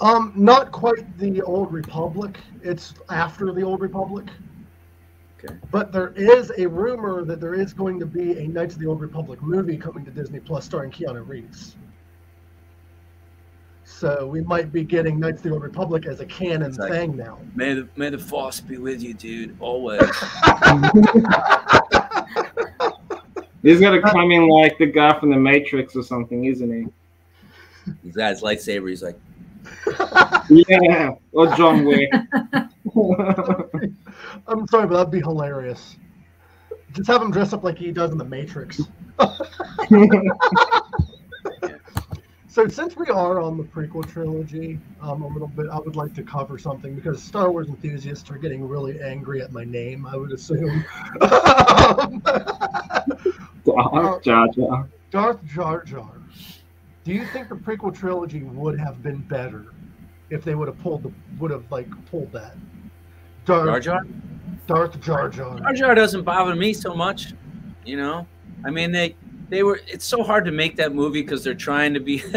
Um, not quite the Old Republic. It's after the Old Republic. Okay. But there is a rumor that there is going to be a Knights of the Old Republic movie coming to Disney Plus starring Keanu Reeves. So we might be getting Knights of the Old Republic as a canon like- thing now. May the may the force be with you, dude. Always. He's gonna come in like the guy from the Matrix or something, isn't he? He's got his lightsaber. He's like, Yeah, or John Wick. I'm sorry, but that'd be hilarious. Just have him dress up like he does in the Matrix. So since we are on the prequel trilogy, um, a little bit, I would like to cover something because Star Wars enthusiasts are getting really angry at my name. I would assume. Darth Jar Jar. Darth Jar Jar. Do you think the prequel trilogy would have been better if they would have pulled the would have like pulled that? Darth Jar Jar. Darth Jar Jar. Jar Jar doesn't bother me so much. You know, I mean they they were. It's so hard to make that movie because they're trying to be.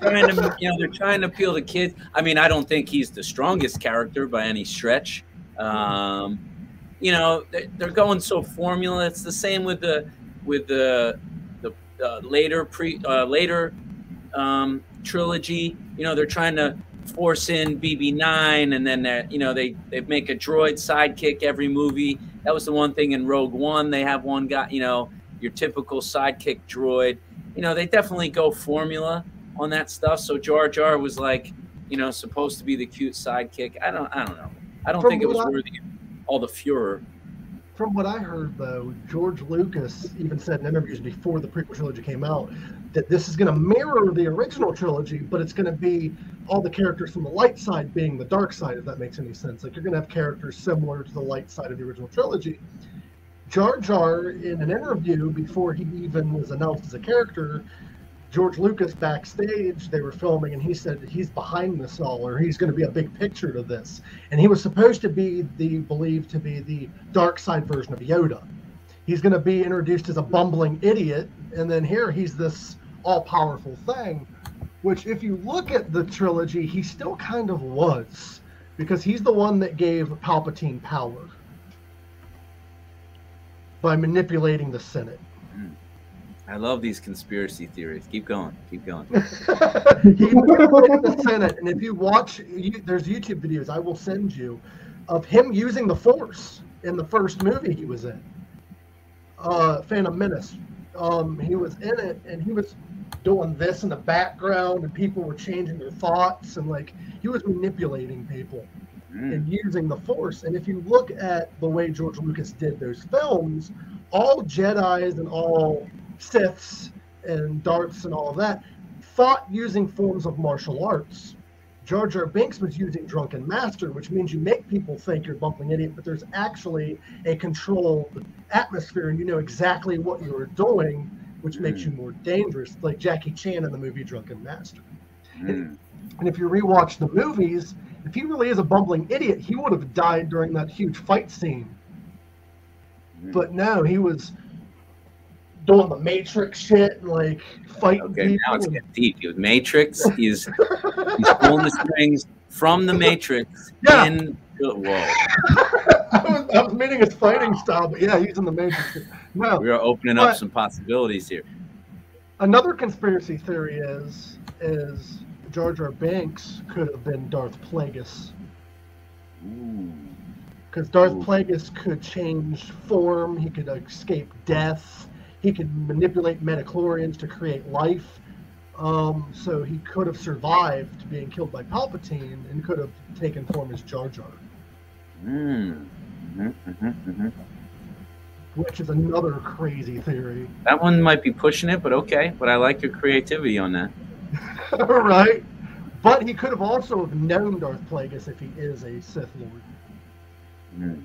trying to, you know, they're trying to appeal to kids. I mean, I don't think he's the strongest character by any stretch. Um, you know, they're, they're going so formula. It's the same with the with the the uh, later pre uh, later um, trilogy. You know, they're trying to force in BB9, and then they you know they they make a droid sidekick every movie. That was the one thing in Rogue One. They have one guy, you know, your typical sidekick droid. You know, they definitely go formula on that stuff. So Jar Jar was like, you know, supposed to be the cute sidekick. I don't, I don't know. I don't From think it was I- worthy of all the furor. From what I heard, though, George Lucas even said in interviews before the prequel trilogy came out that this is going to mirror the original trilogy, but it's going to be all the characters from the light side being the dark side, if that makes any sense. Like you're going to have characters similar to the light side of the original trilogy. Jar Jar, in an interview before he even was announced as a character, George Lucas backstage, they were filming, and he said he's behind this all, or he's going to be a big picture to this. And he was supposed to be the believed to be the dark side version of Yoda. He's going to be introduced as a bumbling idiot, and then here he's this all powerful thing. Which, if you look at the trilogy, he still kind of was, because he's the one that gave Palpatine power by manipulating the Senate. I love these conspiracy theories. Keep going. Keep going. he manipulated the Senate, and if you watch, you, there's YouTube videos I will send you of him using the Force in the first movie he was in, uh, Phantom Menace. Um, he was in it, and he was doing this in the background, and people were changing their thoughts, and like he was manipulating people mm. and using the Force. And if you look at the way George Lucas did those films, all Jedi's and all Siths and Darths and all of that fought using forms of martial arts. Jar Jar Binks was using Drunken Master, which means you make people think you're a bumbling idiot, but there's actually a controlled atmosphere and you know exactly what you're doing, which makes you mm. more dangerous, like Jackie Chan in the movie Drunken Master. And, mm. and if you rewatch the movies, if he really is a bumbling idiot, he would have died during that huge fight scene. Mm. But no, he was doing the Matrix shit and like fighting Okay, people. now it's getting deep. He was Matrix. He's he's pulling the strings from the Matrix. Yeah. In, whoa. I, was, I was meaning his fighting style, but yeah, he's in the Matrix. No, We are opening up some possibilities here. another conspiracy theory is is Jar Jar Binks could have been Darth Plagueis because Darth Ooh. Plagueis could change form. He could escape death. He could manipulate midi-chlorians to create life. Um, so he could have survived being killed by Palpatine and could have taken form as Jar Jar, Mm. Mhm, mhm, mhm. Which is another crazy theory. That one might be pushing it, but okay. But I like your creativity on that. right? But he could have also have known Darth Plagueis if he is a Sith Lord, Mm.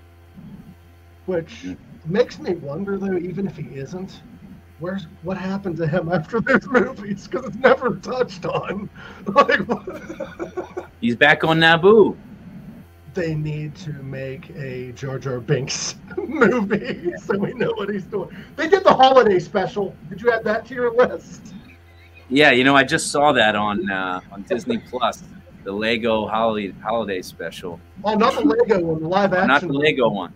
which makes me wonder though, even if he isn't, where's what happened to him after those movies? Because it's never touched on. Like, He's back on Naboo. They need to make a Jar Jar Binks movie so we know what he's doing. They did the holiday special. Did you add that to your list? Yeah, you know, I just saw that on uh, on Disney Plus, the Lego holiday holiday special. Oh, not the Lego one, the live action. Not the Lego one.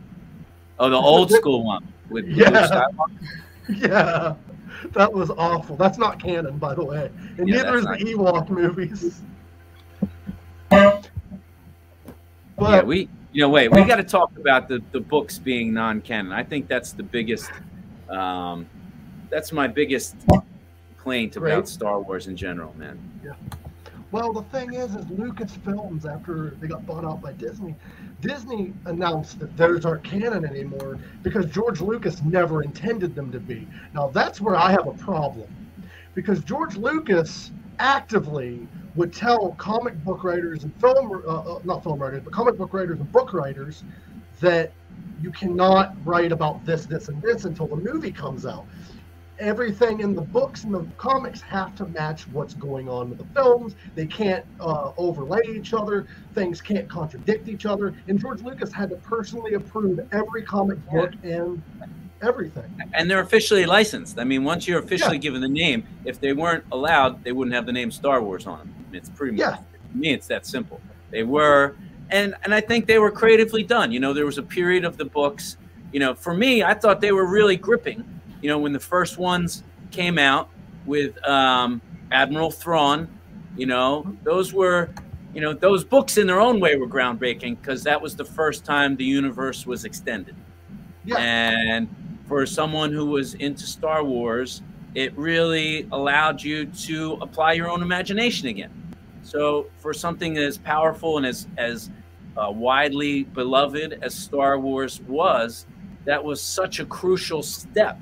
Oh, the old school one with Yeah. Yeah, that was awful. That's not canon, by the way. And Yeah, neither is the Ewok movies. But yeah, we you know wait, we got to talk about the the books being non-canon. I think that's the biggest. Um, that's my biggest complaint about. Star Wars in general, man. Yeah. Well, the thing is, is Lucasfilms after they got bought out by Disney, Disney announced that those aren't canon anymore because George Lucas never intended them to be. Now that's where I have a problem, because George Lucas actively would tell comic book writers and film, uh, uh, not film writers, but comic book writers and book writers that you cannot write about this, this, and this until the movie comes out. Everything in the books and the comics have to match what's going on with the films. They can't uh, overlay each other. Things can't contradict each other. And George Lucas had to personally approve every comic book and everything. And they're officially licensed. I mean, once you're officially Yeah. given the name, if they weren't allowed, they wouldn't have the name Star Wars on them. It's pretty much Yeah. to me, it's that simple. They were, and and I think they were creatively done. You know, there was a period of the books. You know, for me, I thought they were really gripping. You know, when the first ones came out with um, Admiral Thrawn You know, those were, you know, those books in their own way were groundbreaking because that was the first time the universe was extended. Yeah. And for someone who was into Star Wars, it really allowed you to apply your own imagination again. So for something as powerful and as as uh, widely beloved as Star Wars was, that was such a crucial step,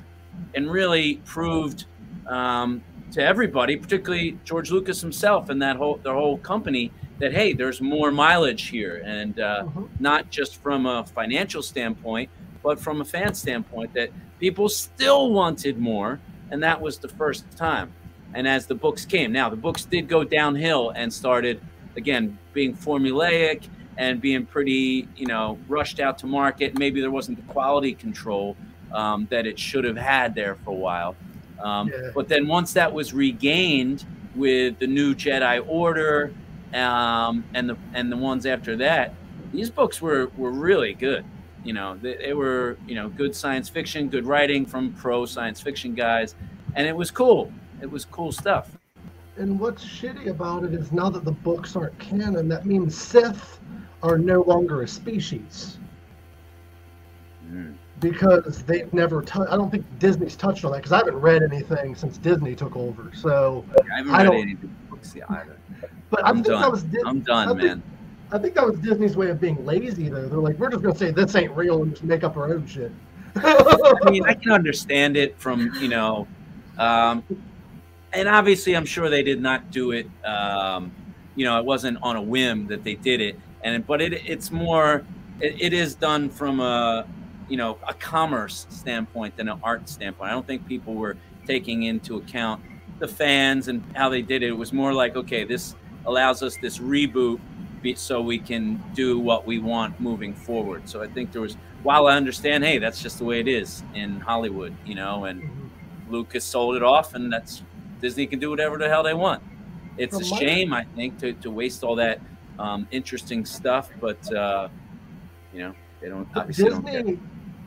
and really proved um, to everybody, particularly George Lucas himself and that whole the whole company, that hey, there's more mileage here, and uh, not just from a financial standpoint, but from a fan standpoint, that people still wanted more, and that was the first time. And as the books came, now the books did go downhill and started again being formulaic and being pretty, you know, rushed out to market. Maybe there wasn't the quality control um, that it should have had there for a while. Um, Yeah. But then once that was regained with the new Jedi Order um, and the and the ones after that, these books were were really good. You know, they, they were you know good science fiction, good writing from pro science fiction guys, and it was cool. It was cool stuff. And what's shitty about it is now that the books aren't canon, that means Sith are no longer a species. Because they've never touched. I don't think Disney's touched on that because I haven't read anything since Disney took over. So I haven't I read don't- any books either. But I I'm think done. that was Dis- I'm done, I think- man. I think that was Disney's way of being lazy, though. They're like, we're just gonna say this ain't real and just make up our own shit. I mean, I can understand it from you know, um, and obviously, I'm sure they did not do it. Um, you know, it wasn't on a whim that they did it, and but it it's more, it, it is done from a you know a commerce standpoint than an art standpoint. I don't think people were taking into account the fans and how they did it. It was more like, okay, this allows us this reboot so we can do what we want moving forward. So I think there was, while I understand, hey, that's just the way it is in Hollywood, you know, and Lucas sold it off, and that's Disney can do whatever the hell they want. It's a shame, I think, to, to waste all that um, interesting stuff, but uh, you know, they don't obviously don't. Disney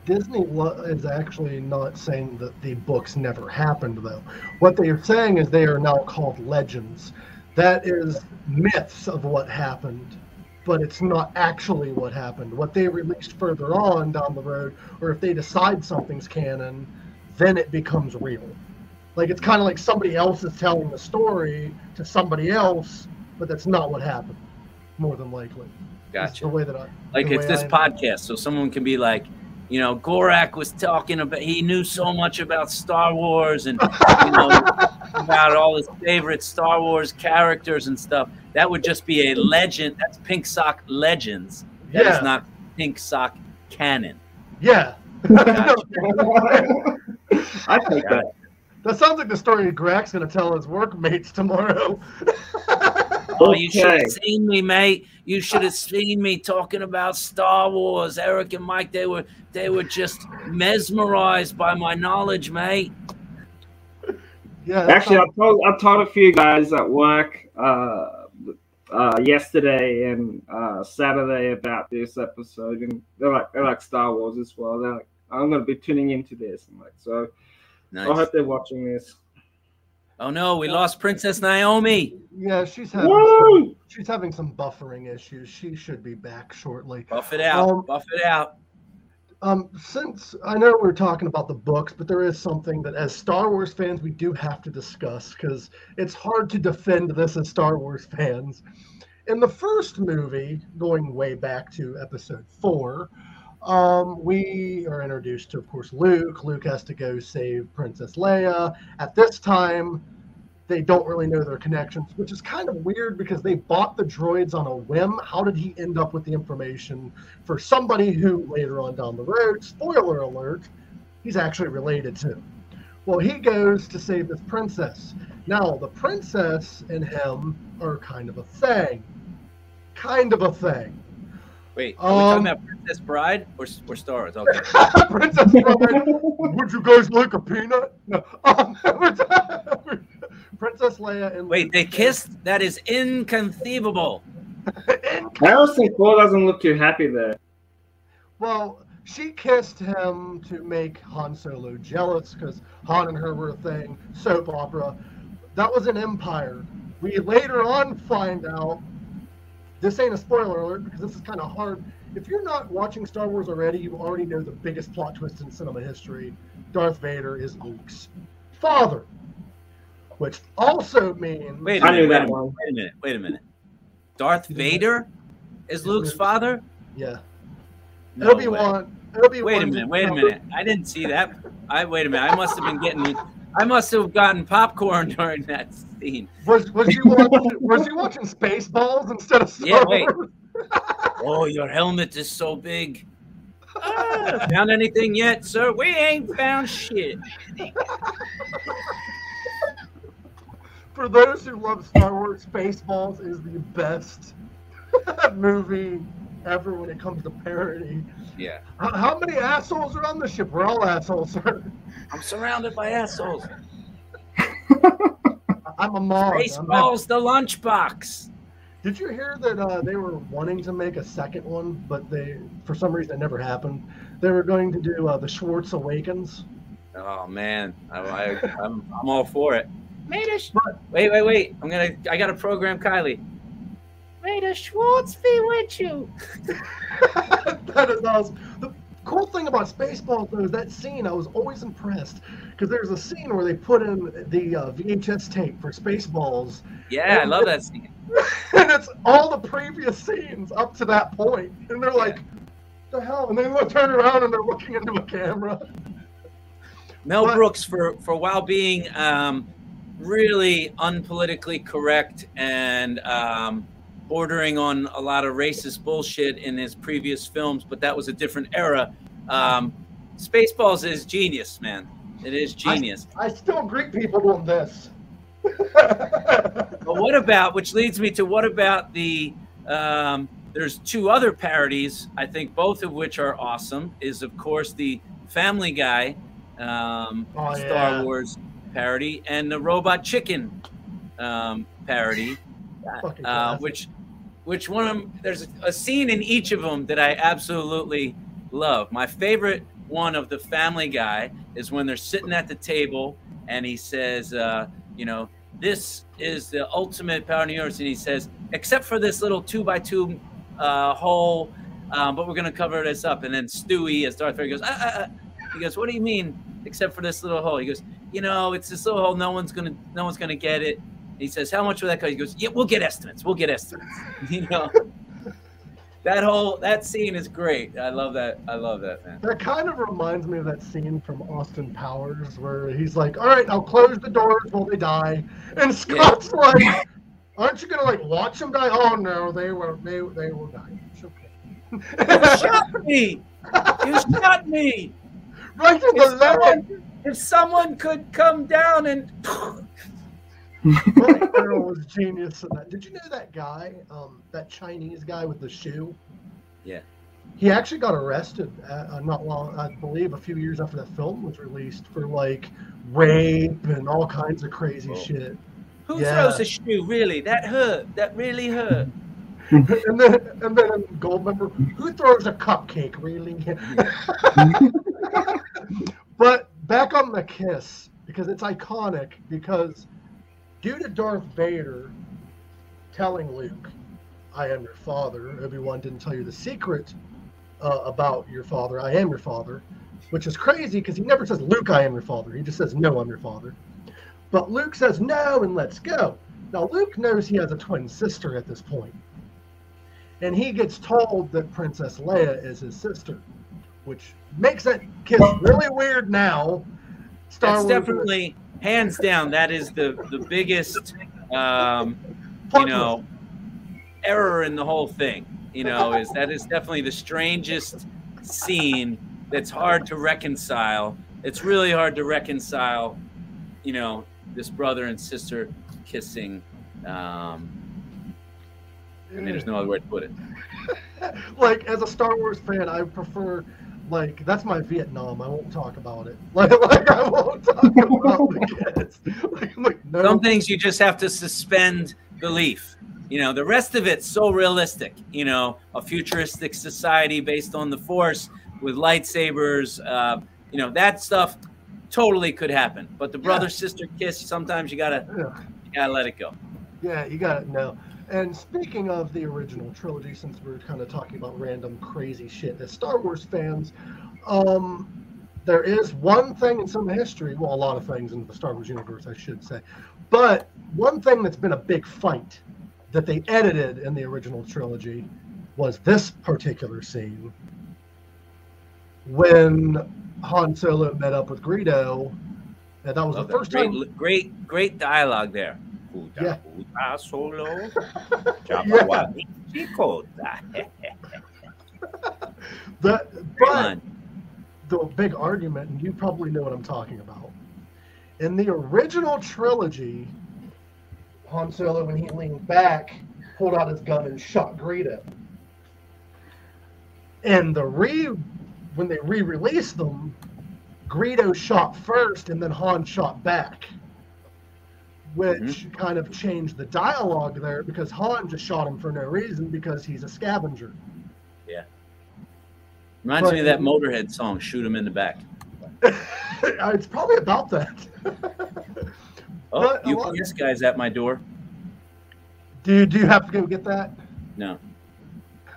Disney lo- is actually not saying that the books never happened, though. What they are saying is they are now called legends. That is myths of what happened, but it's not actually what happened. What they released further on down the road, or if they decide something's canon, then it becomes real. Like it's kind of like somebody else is telling the story to somebody else, but that's not what happened. More than likely. That's Gotcha. the way that I like it's this I- podcast so someone can be like you know gorak was talking about he knew so much about star wars and you know about all his favorite star wars characters and stuff that would just be a legend that's pink sock legends That is Yeah. not pink sock canon Yeah. I take that. That sounds like the story Greg's going to tell his workmates tomorrow. oh you should have seen me mate you should have seen me talking about star wars eric and mike they were they were just mesmerized by my knowledge mate Yeah. that Actually, I sounds- told I told a few guys at work uh, uh, yesterday and uh, Saturday about this episode, and they're like they're like Star Wars as well. They're like, I'm gonna be tuning into this. I'm like, so nice. I hope they're watching this. Oh no, we lost Princess Naomi. yeah, she's having some, she's having some buffering issues. She should be back shortly. Buff it out. Um, Buff it out. Um, since I know we're talking about the books, but there is something that, as Star Wars fans, we do have to discuss because it's hard to defend this as Star Wars fans. In the first movie, going way back to Episode Four, um, we are introduced to, of course, Luke. Luke has to go save Princess Leia. At this time, they don't really know their connections, which is kind of weird because they bought the droids on a whim. How did he end up with the information for somebody who later on down the road, spoiler alert, he's actually related to? Well, he goes to save this princess. Now, the princess and him are kind of a thing. Kind of a thing. Wait, are we talking um, about Princess Bride or, or Star Wars? Okay. Princess Bride, would you guys like a peanut? No. Um, Princess Leia and Wait, they kissed? That is inconceivable. Harrison Ford doesn't look too happy there. Well, she kissed him to make Han Solo jealous because Han and her were a thing. Soap opera. That was an Empire. we later on find out this ain't a spoiler alert because this is kind of hard. If you're not watching Star Wars already, you already know the biggest plot twist in cinema history. Darth Vader is Luke's father, which also means Wait a I minute. Wait a minute. Wait a minute. Wait a minute. Darth Vader is Luke's father? yeah, No Obi way. Wan. Obi Wait a minute. Wait a minute. I didn't see that. I wait a minute. I must have been getting. I must have gotten popcorn during that scene. Was was you watching, was you watching Spaceballs instead of Star Yeah, wait. Wars? Oh, your helmet is so big. Ah, found anything yet, sir? We ain't found shit. For those who love Star Wars, Spaceballs is the best movie ever when it comes to parody. Yeah. How, how many assholes are on the ship? We're all assholes, sir. I'm surrounded by assholes. I'm a mom. I'm Spaceballs the lunchbox. Did you hear that uh, they were wanting to make a second one, but they, for some reason, it never happened. They were going to do uh, the Schwartz Awakens. Oh man, I, I, I'm I'm all for it. May the sh- wait, wait, wait. I'm gonna. I gotta program Kylie. May the Schwartz be with you. that is awesome. The cool thing about Spaceballs though is that scene. I was always impressed because there's a scene where they put in the uh, VHS tape for Spaceballs, Yeah, I love that scene. and it's all the previous scenes up to that point, and they're like, "The hell!" And then they turn around and they're looking into a camera. Mel But- Brooks, for for while being um, really unpolitically correct and um, bordering on a lot of racist bullshit in his previous films, but that was a different era. Um, Spaceballs is genius, man. It is genius. I still greet people on this. But what about, which leads me to what about the, um, there's two other parodies, I think both of which are awesome, is of course the Family Guy um, Oh, Star yeah. Wars parody and the Robot Chicken um, parody, uh, which, which one of them, there's a scene in each of them that I absolutely love. My favorite one of the Family Guy is when they're sitting at the table and he says, uh, you know, this is the ultimate power in. And he says, except for this little two by two uh, hole, um, but we're going to cover this up. And then Stewie, as Darth Vader, goes, ah, ah. he goes, what do you mean, except for this little hole? He goes, you know, it's this little hole. No one's going to, no one's going to get it. He says, how much will that cost? He goes, yeah, we'll get estimates. We'll get estimates. you know, that whole, that scene is great. I love that. I love that, man. That kind of reminds me of that scene from Austin Powers where he's like, "All right, I'll close the doors while they die," and Scott's like, "Aren't you gonna like watch them die?" Oh no, they were they they will die. It's okay. shot me! You shot me! Right in If the leg. if someone could come down and Will Ferrell was genius in that. Did you know that guy, um, that Chinese guy with the shoe? Yeah. He actually got arrested uh, uh, not long, I believe, a few years after that film was released for like rape and all kinds of crazy shit. who Yeah. throws a shoe? Really? That hurt. That really hurt. and then, and then in Goldmember, who throws a cupcake? Really? but back on the kiss because it's iconic. Because due to Darth Vader telling Luke, "I am your father," Obi Wan didn't tell you the secret uh, about your father. I am your father, which is crazy because he never says, "Luke, I am your father." He just says, "No, I'm your father." But Luke says no and let's go. Now Luke knows he has a twin sister at this point and he gets told that Princess Leia is his sister, which makes that kiss really weird now. Star That's Wars definitely hands down. That is the the biggest, um, you know, error in the whole thing. You know, is that is definitely the strangest scene that's hard to reconcile. It's really hard to reconcile. You know, this brother and sister kissing. Um, I mean, there's no other way to put it. like as a Star Wars fan, I prefer like that's my Vietnam. I won't talk about it. Like like I won't talk about the kids. Like, I'm like no. Some things you just have to suspend belief. You know, the rest of it's so realistic. You know, a futuristic society based on the Force with lightsabers. Uh, you know, that stuff totally could happen. But the brother sister kiss, sometimes you gotta Yeah. you gotta let it go. Yeah, you got it. And speaking of the original trilogy, since we're kind of talking about random crazy shit as Star Wars fans, um, there is one thing in some history, well, a lot of things in the Star Wars universe, I should say, but one thing that's been a big fight that they edited in the original trilogy was this particular scene when Han Solo met up with Greedo. And that was Oh, the first great, time. great, great dialogue there. Huta, solo. Chicota. That, but the big argument, and you probably know what I'm talking about. In the original trilogy, Han Solo, when he leaned back, pulled out his gun and shot Greedo. And the re when they re-released them, Greedo shot first and then Han shot back. Which mm-hmm. kind of changed the dialogue there because Han just shot him for no reason because he's a scavenger. Yeah. Reminds me of that Motorhead song, Shoot Him in the Back. it's probably about that. Oh, But you guy's at my door. Do you, do you have to go get that? No.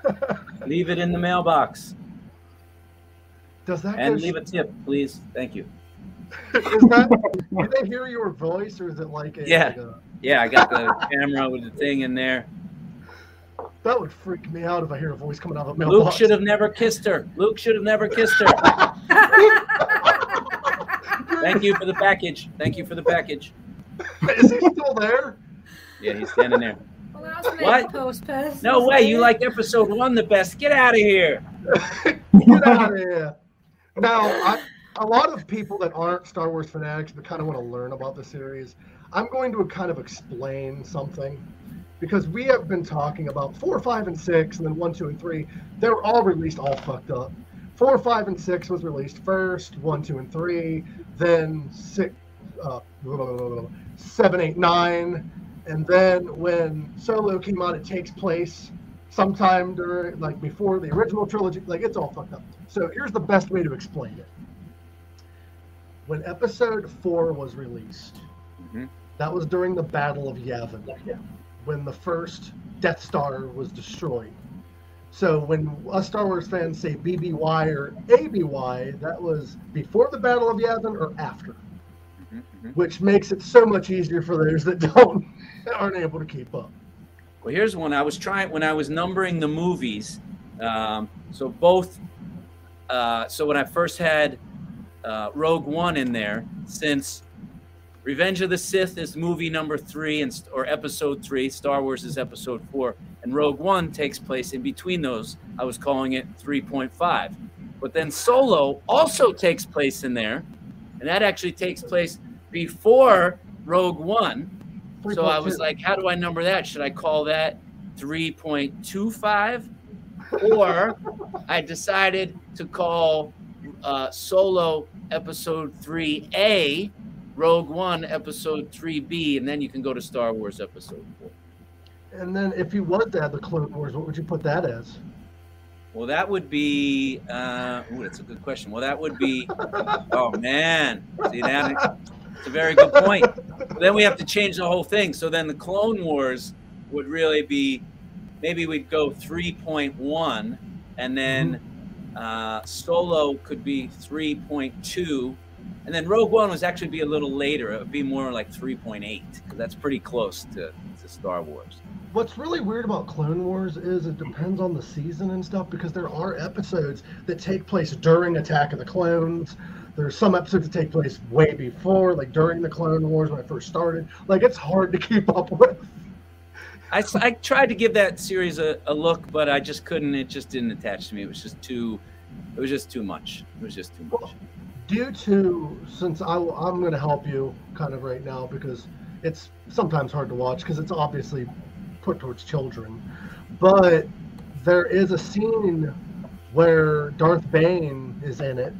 leave it in the mailbox. Does that And leave a tip, please. Thank you. Is that do they hear your voice or is it like a, Yeah. like a- Yeah, I got the camera with the thing in there. that would freak me out if I hear a voice coming out of a Luke should have never kissed her. Luke should have never kissed her. Thank you for the package. Thank you for the package. Is he still there? Yeah, he's standing there. Well, What? post person. No way, you like episode one the best. Get out of here. Get out of here. Now, I, a lot of people that aren't Star Wars fanatics but kind of want to learn about the series, I'm going to kind of explain something because we have been talking about four, five, and six, and then one, two, and three. They were all released all fucked up. Four, five, and six was released first. One, two, and three. Then six, uh, seven, eight, nine, and then when Solo came out, it takes place sometime during, like before the original trilogy. Like it's all fucked up. So here's the best way to explain it. When Episode four was released, Mhm. that was during the Battle of Yavin, when the first Death Star was destroyed. So when us Star Wars fans say BBY or ABY, that was before the Battle of Yavin or after, Mhm, mhm. which makes it so much easier for those that don't aren't able to keep up. Well, here's one. I was trying when I was numbering the movies. Um, so both. Uh, so when I first had uh, Rogue One in there, since Revenge of the Sith is movie number three and or episode three, Star Wars is episode four, and Rogue One takes place in between those. I was calling it 3.5. But then Solo also takes place in there, and that actually takes place before Rogue One. So I was like, how do I number that? Should I call that 3.25? Or I decided to call uh, Solo Episode 3A, Rogue One Episode 3B, and then you can go to Star Wars Episode 4. And then if you was to add the Clone Wars, what would you put that as? Well, that would be. Uh, ooh, that's a good question. Well, that would be. Oh man, see that? It's a very good point. then we have to change the whole thing. So then the Clone Wars would really be. Maybe we'd go 3.1, and then uh, Solo could be 3.2, and then Rogue One was actually be a little later. It would be more like 3.8 because that's pretty close to, to Star Wars. What's really weird about Clone Wars is it depends on the season and stuff because there are episodes that take place during Attack of the Clones. There's some episodes that take place way before, like during the Clone Wars when it first started. Like it's hard to keep up with. I, I tried to give that series a, a look, but I just couldn't. It just didn't attach to me. It was just too. It was just too much. It was just too much. Due to, since I, I'm going to help you kind of right now because it's sometimes hard to watch because it's obviously put towards children. But there is a scene where Darth Bane is in it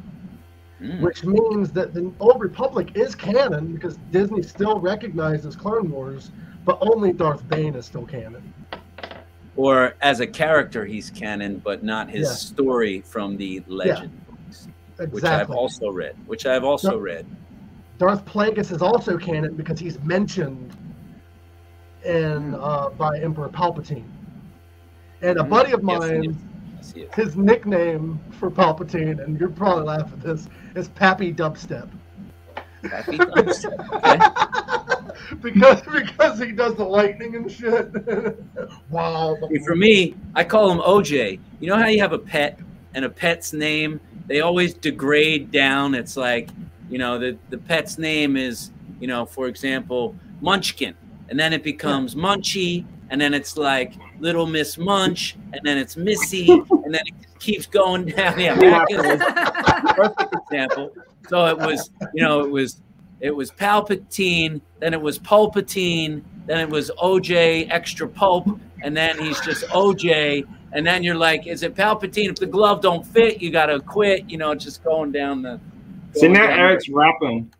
Mm. which means that the Old Republic is canon because Disney still recognizes Clone Wars, but only Darth Bane is still canon. Or as a character, he's canon, but not his Yeah. story from the Legend books, which I've also read. Which I've also No. read. Darth Plagueis is also canon because he's mentioned in uh, by Emperor Palpatine. And a buddy of mine, yes, yes. his nickname for Palpatine, and you'll probably laugh at this, is Pappy Dubstep. Happy thumbs. Okay. because because he does the lightning and shit. wow. For me, I call him OJ. You know how you have a pet and a pet's name, they always degrade down. It's like, you know, the, the pet's name is, you know, for example, Munchkin. And then it becomes Munchie. And then it's like Little Miss Munch. And then it's Missy. And then it keeps going down. Yeah, Miraculous. perfect example. So it was, you know, it was it was Palpatine, then it was Pulpatine, then it was OJ extra pulp, and then he's just OJ, and then you're like, is it Palpatine? If the glove don't fit, you gotta quit. You know, just going down the. So going now down Eric's rapping.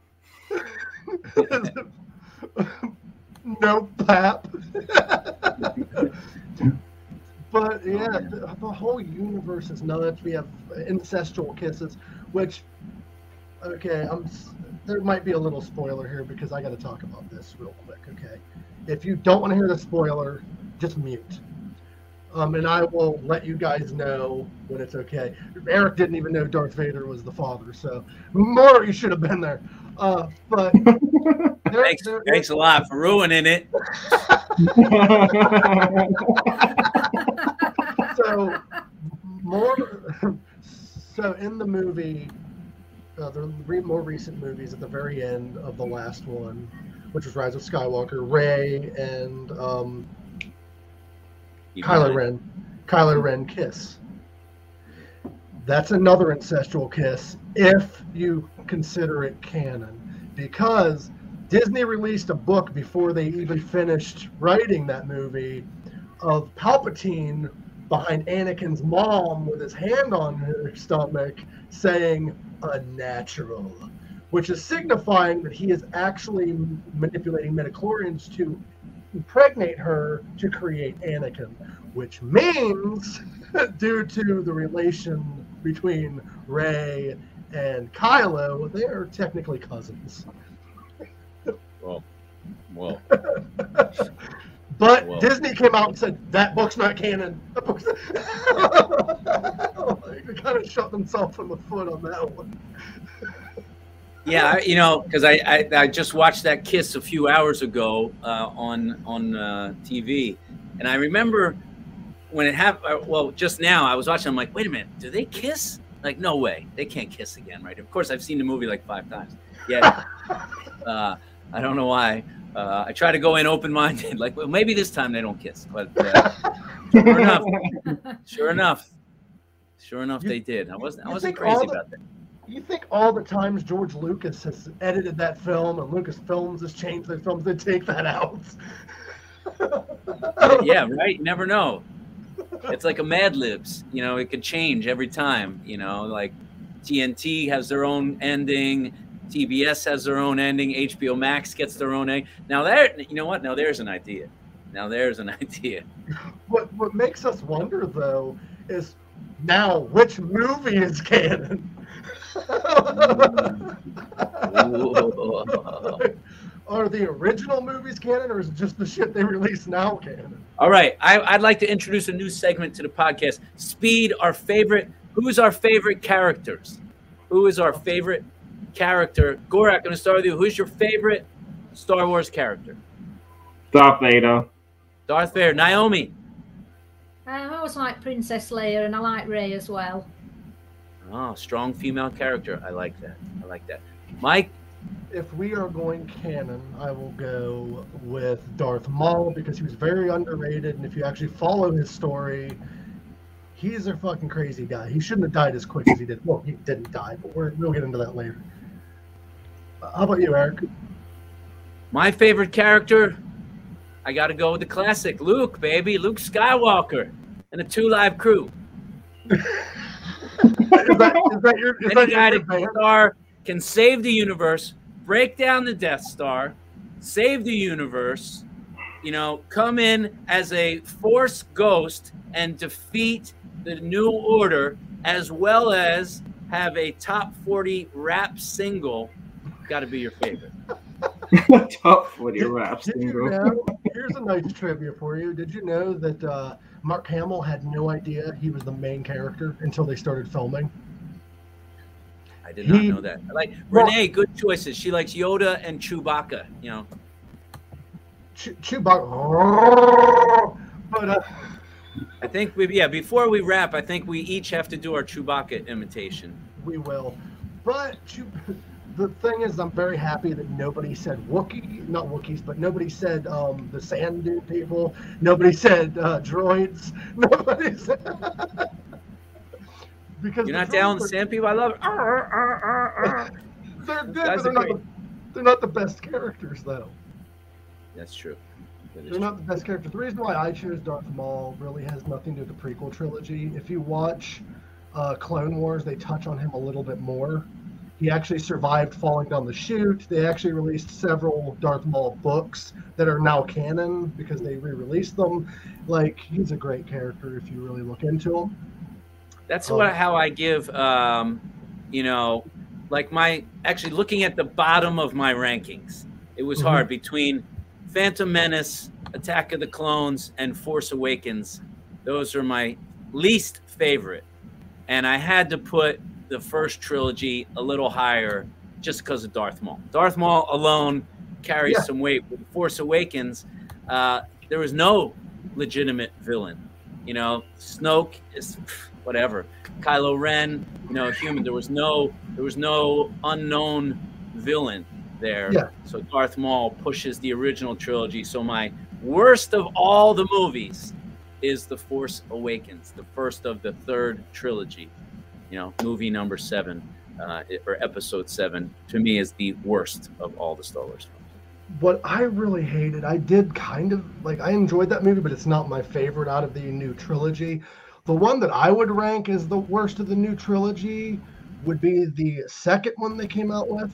no pap. but yeah, the, the whole universe is nuts. We have ancestral kisses, which okay, I'm. There might be a little spoiler here because I got to talk about this real quick. Okay, if you don't want to hear the spoiler, just mute. Um, and I will let you guys know when it's okay. Eric didn't even know Darth Vader was the father, so more you should have been there. Uh, but there- Thanks, there- thanks a lot for ruining it. so more so in the movie uh, the re- more recent movies at the very end of the last one which was rise of skywalker Rey and um, You kylo ren kylo ren kiss. That's another ancestral kiss if you consider it canon because disney released a book before they even finished writing that movie of Palpatine behind Anakin's mom with his hand on her stomach saying unnatural, which is signifying that he is actually manipulating midi-chlorians to impregnate her to create Anakin, which means, due to the relation between Rey and Kylo, they are technically cousins. Whoa, whoa. But Whoa. Disney came out and said that book's not canon. That book's they kind of shot themselves in the foot on that one. Yeah, you know, because I, I I just watched that kiss a few hours ago uh, on on uh, TV, and I remember when it happened. Well, just now I was watching. I'm like, wait a minute, do they kiss? Like, no way, they can't kiss again, right? Of course, I've seen the movie like five times. Yeah, uh, I don't know why. Uh, I try to go in open minded, like, well, maybe this time they don't kiss, but uh, sure enough, sure enough, sure enough, You- they did. I wasn't I wasn't crazy the- about that. You think all the times George Lucas has edited that film and Lucas Films has changed their films, they take that out. yeah, right. You never know. It's like a Mad Libs. You know, it could change every time. You know, like TNT has their own ending, TBS has their own ending, HBO Max gets their own ending. Now there, you know what? Now there's an idea. Now there's an idea. What what makes us wonder though is now which movie is canon? Are the original movies canon, or is it just the shit they release now canon? All right, I, I'd like to introduce a new segment to the podcast. Speed, our favorite. Who's our favorite characters? Who is our favorite character? Gorak, I'm going to start with you. Who's your favorite Star Wars character? Darth Vader. Darth Vader. Naomi. Um, I always like Princess Leia and I like Rey as well. Oh, strong female character. I like that. I like that. Mike. If we are going canon, I will go with Darth Maul because he was very underrated, and if you actually follow his story, he's a fucking crazy guy. He shouldn't have died as quick as he did. Well, he didn't die, but we're, we'll get into that later. How about you, Eric? My favorite character, I got to go with the classic Luke, baby. Luke Skywalker and the Two Live Crew. Is that, is that your, is Any guy your that can star can save the universe, break down the Death Star, save the universe, you know, come in as a force ghost and defeat the New Order, as well as have a top 40 rap single. Got to be your favorite. Top 40 rap Did you single. know? Here's a nice trivia for you. Did you know that uh, Mark Hamill had no idea he was the main character until they started filming? I did not He- know that. I like Well- Renee. Good choices. She likes Yoda and Chewbacca. You know, Chew- Chewbacca. But uh, I think we yeah. Before we wrap, I think we each have to do our Chewbacca imitation. we will. But Chew- the thing is, I'm very happy that nobody said Wookiee, not Wookiees, but nobody said um, the Sand Dune people. Nobody said uh, droids. Nobody said. because You're not down the sand people. I love it. They're good, but they're not, great. the, they're not the best characters, though. That's true. That They're not the best characters. The reason why I chose Darth Maul really has nothing to do with the prequel trilogy. If you watch uh, Clone Wars, they touch on him a little bit more. He actually survived falling down the chute. They actually released several Darth Maul books that are now canon because they re-released them. Like he's a great character if you really look into him. That's Um, what how I give. Um, you know, like my actually looking at the bottom of my rankings, it was Mhm. hard between Phantom Menace, Attack of the Clones, and Force Awakens. Those are my least favorite, and I had to put the first trilogy a little higher just because of Darth Maul. Darth Maul alone carries Yeah. some weight. With Force Awakens, uh, there was no legitimate villain. You know, Snoke is whatever. Kylo Ren, you know, human. There was no, there was no unknown villain there. Yeah. So Darth Maul pushes the original trilogy. So my worst of all the movies is The Force Awakens, the first of the third trilogy. You know, movie number seven, uh, or episode seven, to me is the worst of all the Star Wars films. What I really hated, I did kind of like I enjoyed that movie, but it's not my favorite out of the new trilogy. The one that I would rank as the worst of the new trilogy would be the second one they came out with.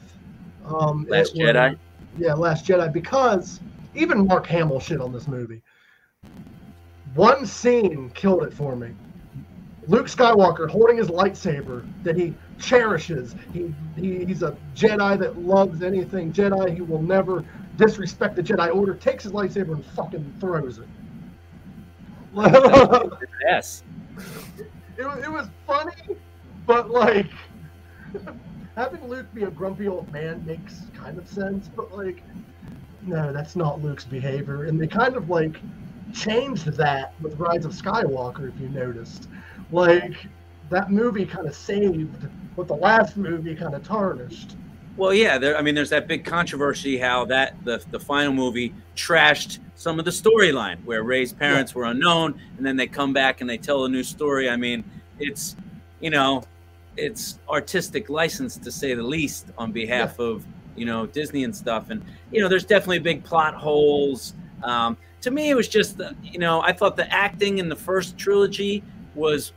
Um, Last was- Jedi? Yeah, Last Jedi, because even Mark Hamill shit on this movie. One scene killed it for me. Luke Skywalker holding his lightsaber that he cherishes. He, he he's a Jedi that loves anything Jedi. He will never disrespect the Jedi Order. Takes his lightsaber and fucking throws it. Yes. it, was, it was funny, but like having Luke be a grumpy old man makes kind of sense. But like, no, that's not Luke's behavior, and they kind of like changed that with Rise of Skywalker. If you noticed, like that movie kind of saved what the last movie kind of tarnished. Well, yeah. There, I mean, there's that big controversy how that the the final movie trashed some of the storyline where Rey's parents were unknown, and then they come back and they tell a new story. I mean, it's you know, it's artistic license to say the least on behalf of you know Disney and stuff. And you know, there's definitely big plot holes. Um, to me, it was just the, you know, I thought the acting in the first trilogy was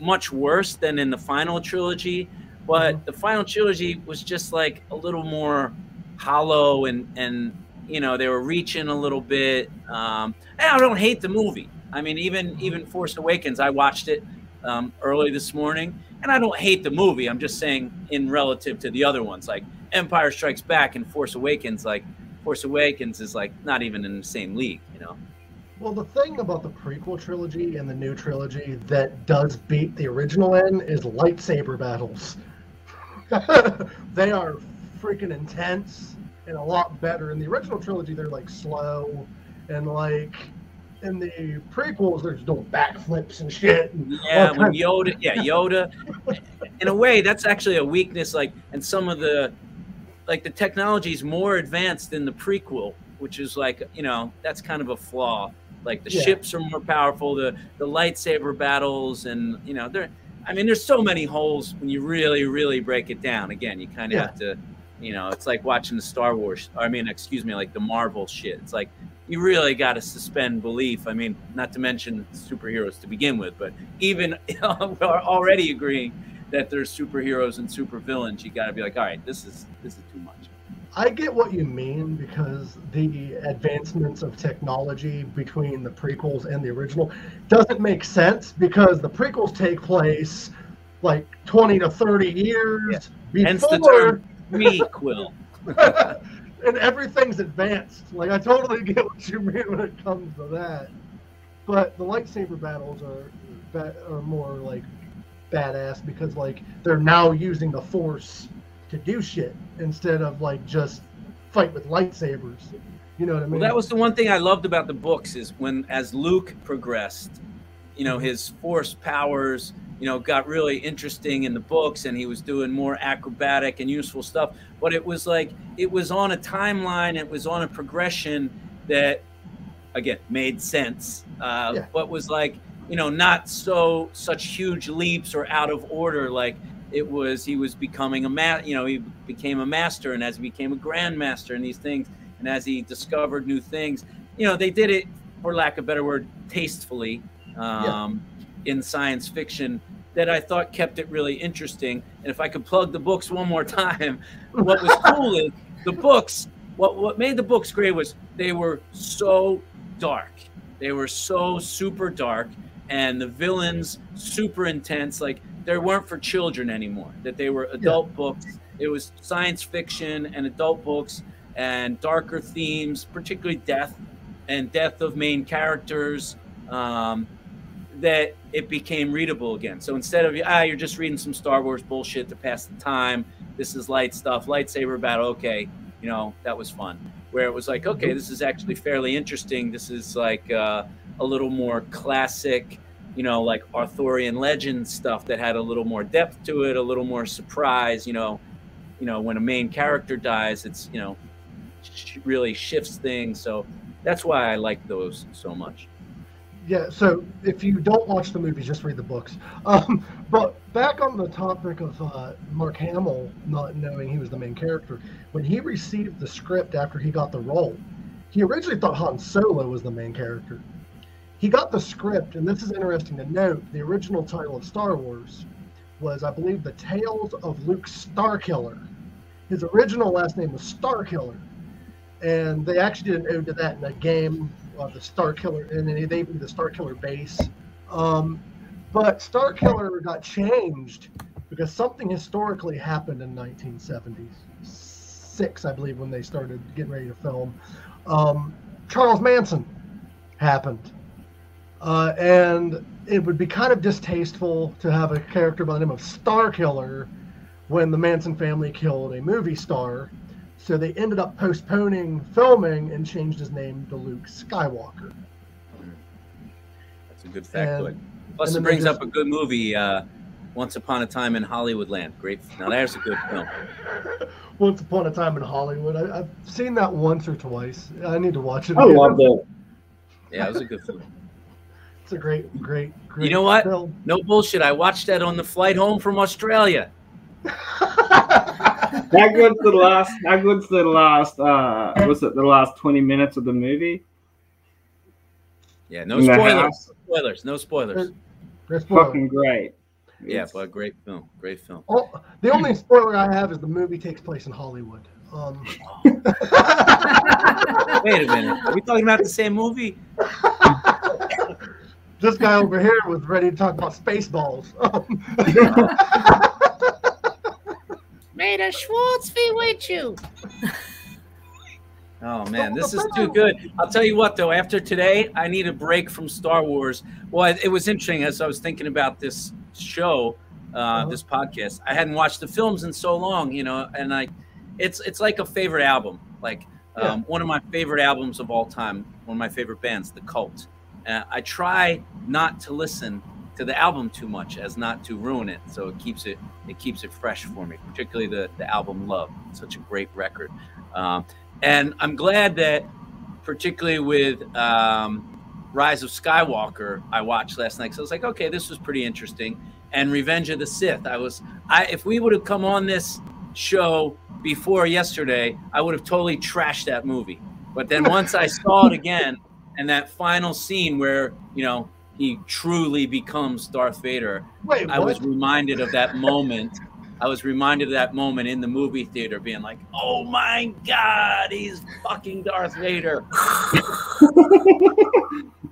much worse than in the final trilogy but the final trilogy was just like a little more hollow and and you know they were reaching a little bit um and i don't hate the movie. I mean even even force awakens i watched it um, early this morning and i don't hate the movie. I'm just saying in relative to the other ones like empire strikes back and force awakens like force awakens is like not even in the same league you know Well, the thing about the prequel trilogy and the new trilogy that does beat the original in is lightsaber battles. they are freaking intense and a lot better. In the original trilogy, they're like slow and like in the prequels, they're just doing backflips and shit. And Yeah, when Yoda, yeah, Yoda. In a way, that's actually a weakness. Like, and some of the, like the technology is more advanced than the prequel, which is like, you know, that's kind of a flaw. Like the Yeah. ships are more powerful, the the lightsaber battles, and you know, there. I mean, there's so many holes when you really, really break it down. Again, you kind of Yeah. have to, you know, it's like watching the Star Wars. I mean, excuse me, like the Marvel shit. It's like you really got to suspend belief. I mean, not to mention superheroes to begin with, but even we're already agreeing that there's superheroes and supervillains. You got to be like, all right, this is this is too much. I get what you mean because the advancements of technology between the prequels and the original doesn't make sense because the prequels take place like 20 to 30 years Hence the before term prequel. and everything's advanced. Like I totally get what you mean when it comes to that. But the lightsaber battles are are more like badass because like they're now using the force to do shit instead of like just fight with lightsabers. You know what I mean? Well, that was the one thing I loved about the books is when as Luke progressed, you know, his force powers, you know, got really interesting in the books and he was doing more acrobatic and useful stuff. But it was like it was on a timeline, it was on a progression that again made sense. Uh, Yeah. but was like, you know, not so such huge leaps or out of order like it was he was becoming a ma- you know he became a master and as he became a grandmaster and these things and as he discovered new things you know they did it for lack of a better word tastefully um, in science fiction that i thought kept it really interesting. And if i could plug the books one more time what was cool is the books what, what made the books great was they were so dark. They were so super dark and the villains super intense like they weren't for children anymore that they were adult books. It was science fiction and adult books and darker themes particularly death and death of main characters um, that it became readable again. So instead of ah you're just reading some star wars bullshit to pass the time this is light stuff lightsaber battle okay you know that was fun. Where it was like okay this is actually fairly interesting this is like uh, a little more classic you know like arthurian legend stuff that had a little more depth to it a little more surprise you know you know when a main character dies it's you know sh- really shifts things so that's why i like those so much Yeah, so if you don't watch the movies, just read the books. Um, but back on the topic of uh, Mark Hamill not knowing he was the main character, when he received the script after he got the role, he originally thought Han Solo was the main character. He got the script, and this is interesting to note. The original title of Star Wars was, I believe, The Tales of Luke Starkiller. His original last name was Starkiller, and they actually did an ode to that in a game of the Star Killer, and they even the Star Killer base. Um, but Star Killer got changed because something historically happened in 1976, I believe, when they started getting ready to film. Um, Charles Manson happened. Uh, and it would be kind of distasteful to have a character by the name of Star Killer when the Manson family killed a movie star. So they ended up postponing filming and changed his name to Luke Skywalker. that's a good factoid And- plus and it brings they up a good movie uh, once upon a time in hollywood great now there's a good film Once Upon a Time in Hollywood. I, I've seen that once or twice. I need to watch it. I again. loved it. yeah it was a good film It's a great, great, great. you know what film. no bullshit i watched that on the flight home from australia How good's the last? How good's the last? Uh, was it the last twenty minutes of the movie? yeah no In the spoilers house. no spoilers no spoilers Great spoiler. Fucking great. yeah but great film great film Oh, the only spoiler I have is the movie takes place in Hollywood. Um, wait a minute are we talking about the same movie this guy over here was ready to talk about Spaceballs. May the Schwartz be with you. Oh man, this is too good. I'll tell you what though, after today, I need a break from Star Wars. Well, it, it was interesting as I was thinking about this show, uh, this podcast. I hadn't watched the films in so long, you know, and I, it's it's like a favorite album, like um, one of my favorite albums of all time, one of my favorite bands, The Cult. Uh, I try not to listen to the album too much as not to ruin it, so it keeps it it keeps it fresh for me. Particularly the the album Love, such a great record. Um, and I'm glad that, particularly with um, Rise of Skywalker, I watched last night. So I was like, okay, this was pretty interesting. And Revenge of the Sith, I was, I if we would have come on this show before yesterday, I would have totally trashed that movie. But then once I saw it again, and that final scene where you know he truly becomes Darth Vader, Wait, I was reminded of that moment. I was reminded of that moment in the movie theater, being like, "Oh my God, he's fucking Darth Vader."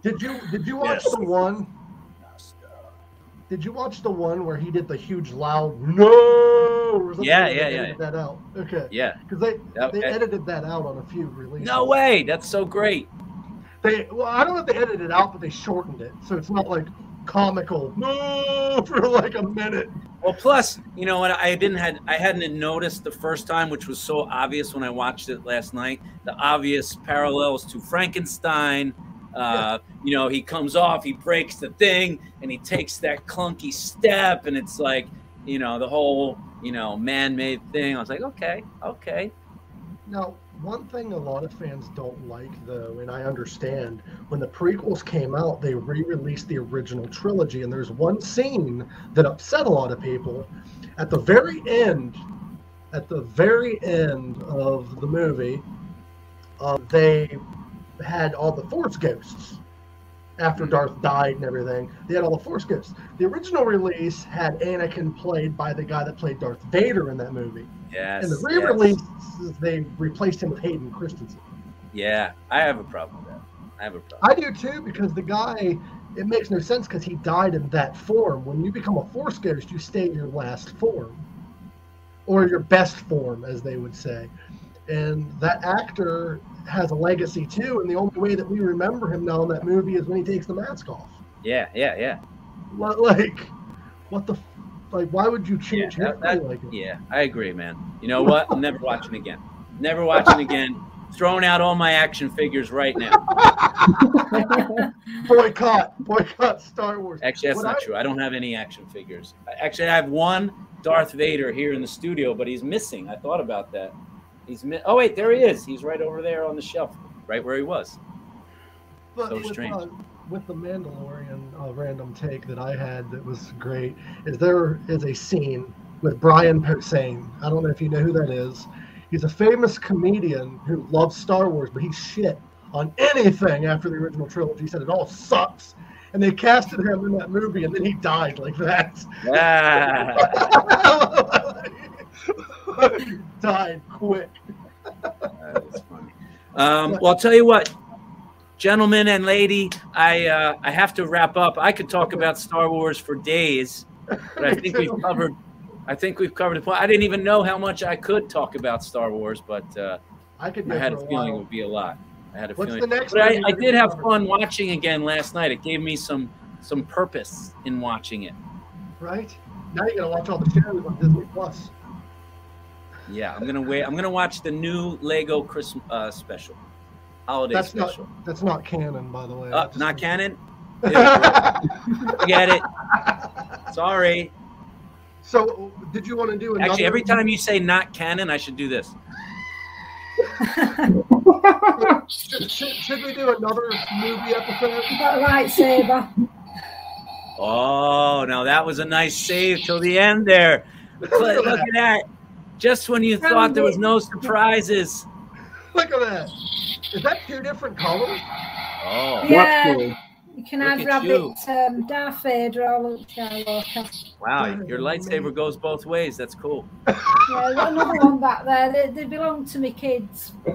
Did you did you watch Yes. the one? Did you watch the one where he did the huge loud no Yeah, yeah, yeah. that out? Okay. Yeah. Because they That- they that- edited that out on a few releases. No way. That's so great. They well, I don't know if they edited it out, but they shortened it, so it's not like comical. No, for like a minute. Well, plus, you know what? I didn't had I hadn't noticed the first time, which was so obvious when I watched it last night. The obvious parallels to Frankenstein. Uh, you know, he comes off, he breaks the thing, and he takes that clunky step, and it's like, you know, the whole, you know, man-made thing. I was like, okay, okay. Now, one thing a lot of fans don't like, though, and I understand, when the prequels came out, they re-released the original trilogy, and there's one scene that upset a lot of people. At the very end, at the very end of the movie, uh, they had all the Force ghosts. After mm-hmm. Darth died and everything, they had all the Force ghosts. The original release had Anakin played by the guy that played Darth Vader in that movie. Yes. And the re-release, they replaced him with Hayden Christensen. Yeah, I have a problem with that. I have a problem. I do too because the guy, it makes no sense because he died in that form. When you become a Force Ghost, you stay in your last form, or your best form, as they would say. And that actor has a legacy too, and the only way that we remember him now in that movie is when he takes the mask off. Yeah, yeah, yeah. Li- Like, what the, like, why would you change Yeah, him that- like it? Yeah, I agree, man. You know what? I'm never watching again. Never watching again. Throwing out all my action figures right now. boycott, boycott Star Wars. Actually, that's What not I- true. I don't have any action figures. Actually, I have one Darth Vader here in the studio, but he's missing. I thought about that. He's mi- oh wait, there he is. He's right over there on the shelf, right where he was. But So with, strange. Uh, with the Mandalorian uh, random take that I had that was great is there is a scene with Brian Posehn. I don't know if you know who that is. He's a famous comedian who loves Star Wars, but he's shit on anything after the original trilogy. He said it all sucks. And they casted him in that movie, and then he died like that. Ah, died quick. that is funny. Um, well, I'll tell you what, gentlemen and lady, I uh, I have to wrap up. I could talk about Star Wars for days, but I think we've covered. I think we've covered the point. I didn't even know how much I could talk about Star Wars, but uh, I could I had a a feeling it would be a lot. I had a What's feeling. the next but I, I did have fun watching again last night. It gave me some some purpose in watching it. Right? Now you gotta watch all the shows on Disney Plus. Yeah, I'm gonna wait. I'm gonna watch the new Lego Christmas uh, special, holiday That's special. not that's not canon, by the way. Uh, Just- not canon. Get it. Sorry. So, did you want to do another? Actually, every time you say not canon, I should do this. should, should, should we do another movie episode? Got a lightsaber. Oh, now that was a nice save till the end there. Look, look at that. Just when you thought there was no surprises. Look at that. Is that two different colors? Oh, Yeah, you can Look have at rabbit, um, Darth Vader or Luke Skywalker. wow. Your lightsaber goes both ways. That's cool. Yeah, there's another one back there. They, they belong to me kids.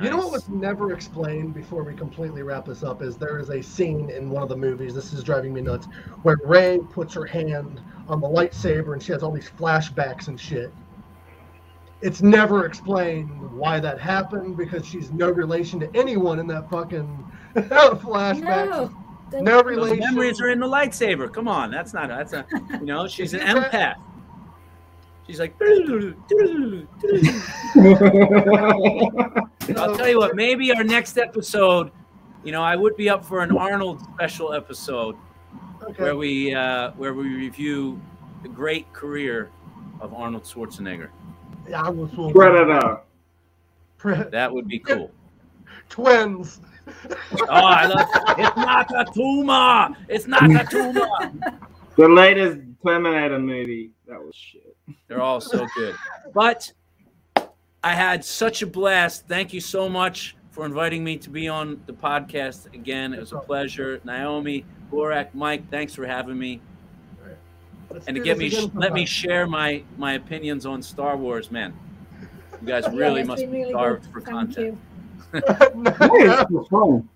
You know what was never explained before we completely wrap this up is there is a scene in one of the movies. This is driving me nuts, where Rey puts her hand on the lightsaber and she has all these flashbacks and shit. It's never explained why that happened because she's no relation to anyone in that fucking flashback. No. they- No Those relation. memories are in the lightsaber. Come on, that's not. That's a. You know, she's an empath. She's like. I'll tell you what. Maybe our next episode. You know, I would be up for an Arnold special episode Okay. where we uh, where we review the great career of Arnold Schwarzenegger. Yeah, I was full- Predator. Pre- That would be cool. twins. Oh, I love. It's not a tumor. It's not a tumor. The latest Terminator movie. That was shit. They're all so good. But I had such a blast. Thank you so much for inviting me to be on the podcast again. It was a pleasure. Naomi, Borak, Mike, thanks for having me. Let's And to get me let me share my my opinions on Star Wars, man. You guys really it's must been be really starved good. for Thank content. you. Hey, it's fun.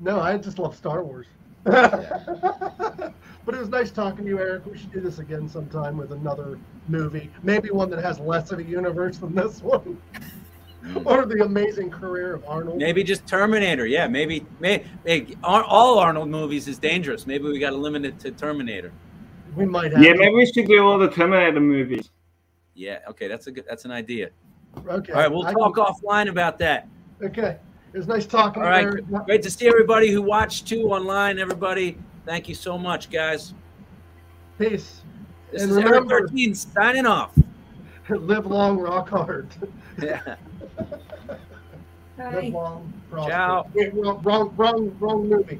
no, I just love Star Wars. but it was nice talking to you, Eric. We should do this again sometime with another movie. Maybe one that has less of a universe than this one. Mm. or the amazing career of Arnold. Maybe just Terminator. Yeah, maybe. Maybe all Arnold movies is dangerous. Maybe we got to limit it to Terminator. We might have. Yeah, maybe we should do all the Terminator movies. Yeah. Okay, that's a good. That's an idea. Okay. All right, we'll I talk can- offline about that. Okay. It was nice talking All right. to you, right. Eric. Great to see everybody who watched too online. Everybody, thank you so much, guys. Peace. This And is Eric 13 signing off. Live long, rock hard. Yeah. Live long, prosper. Ciao. Wait, wrong, wrong, wrong, wrong movie.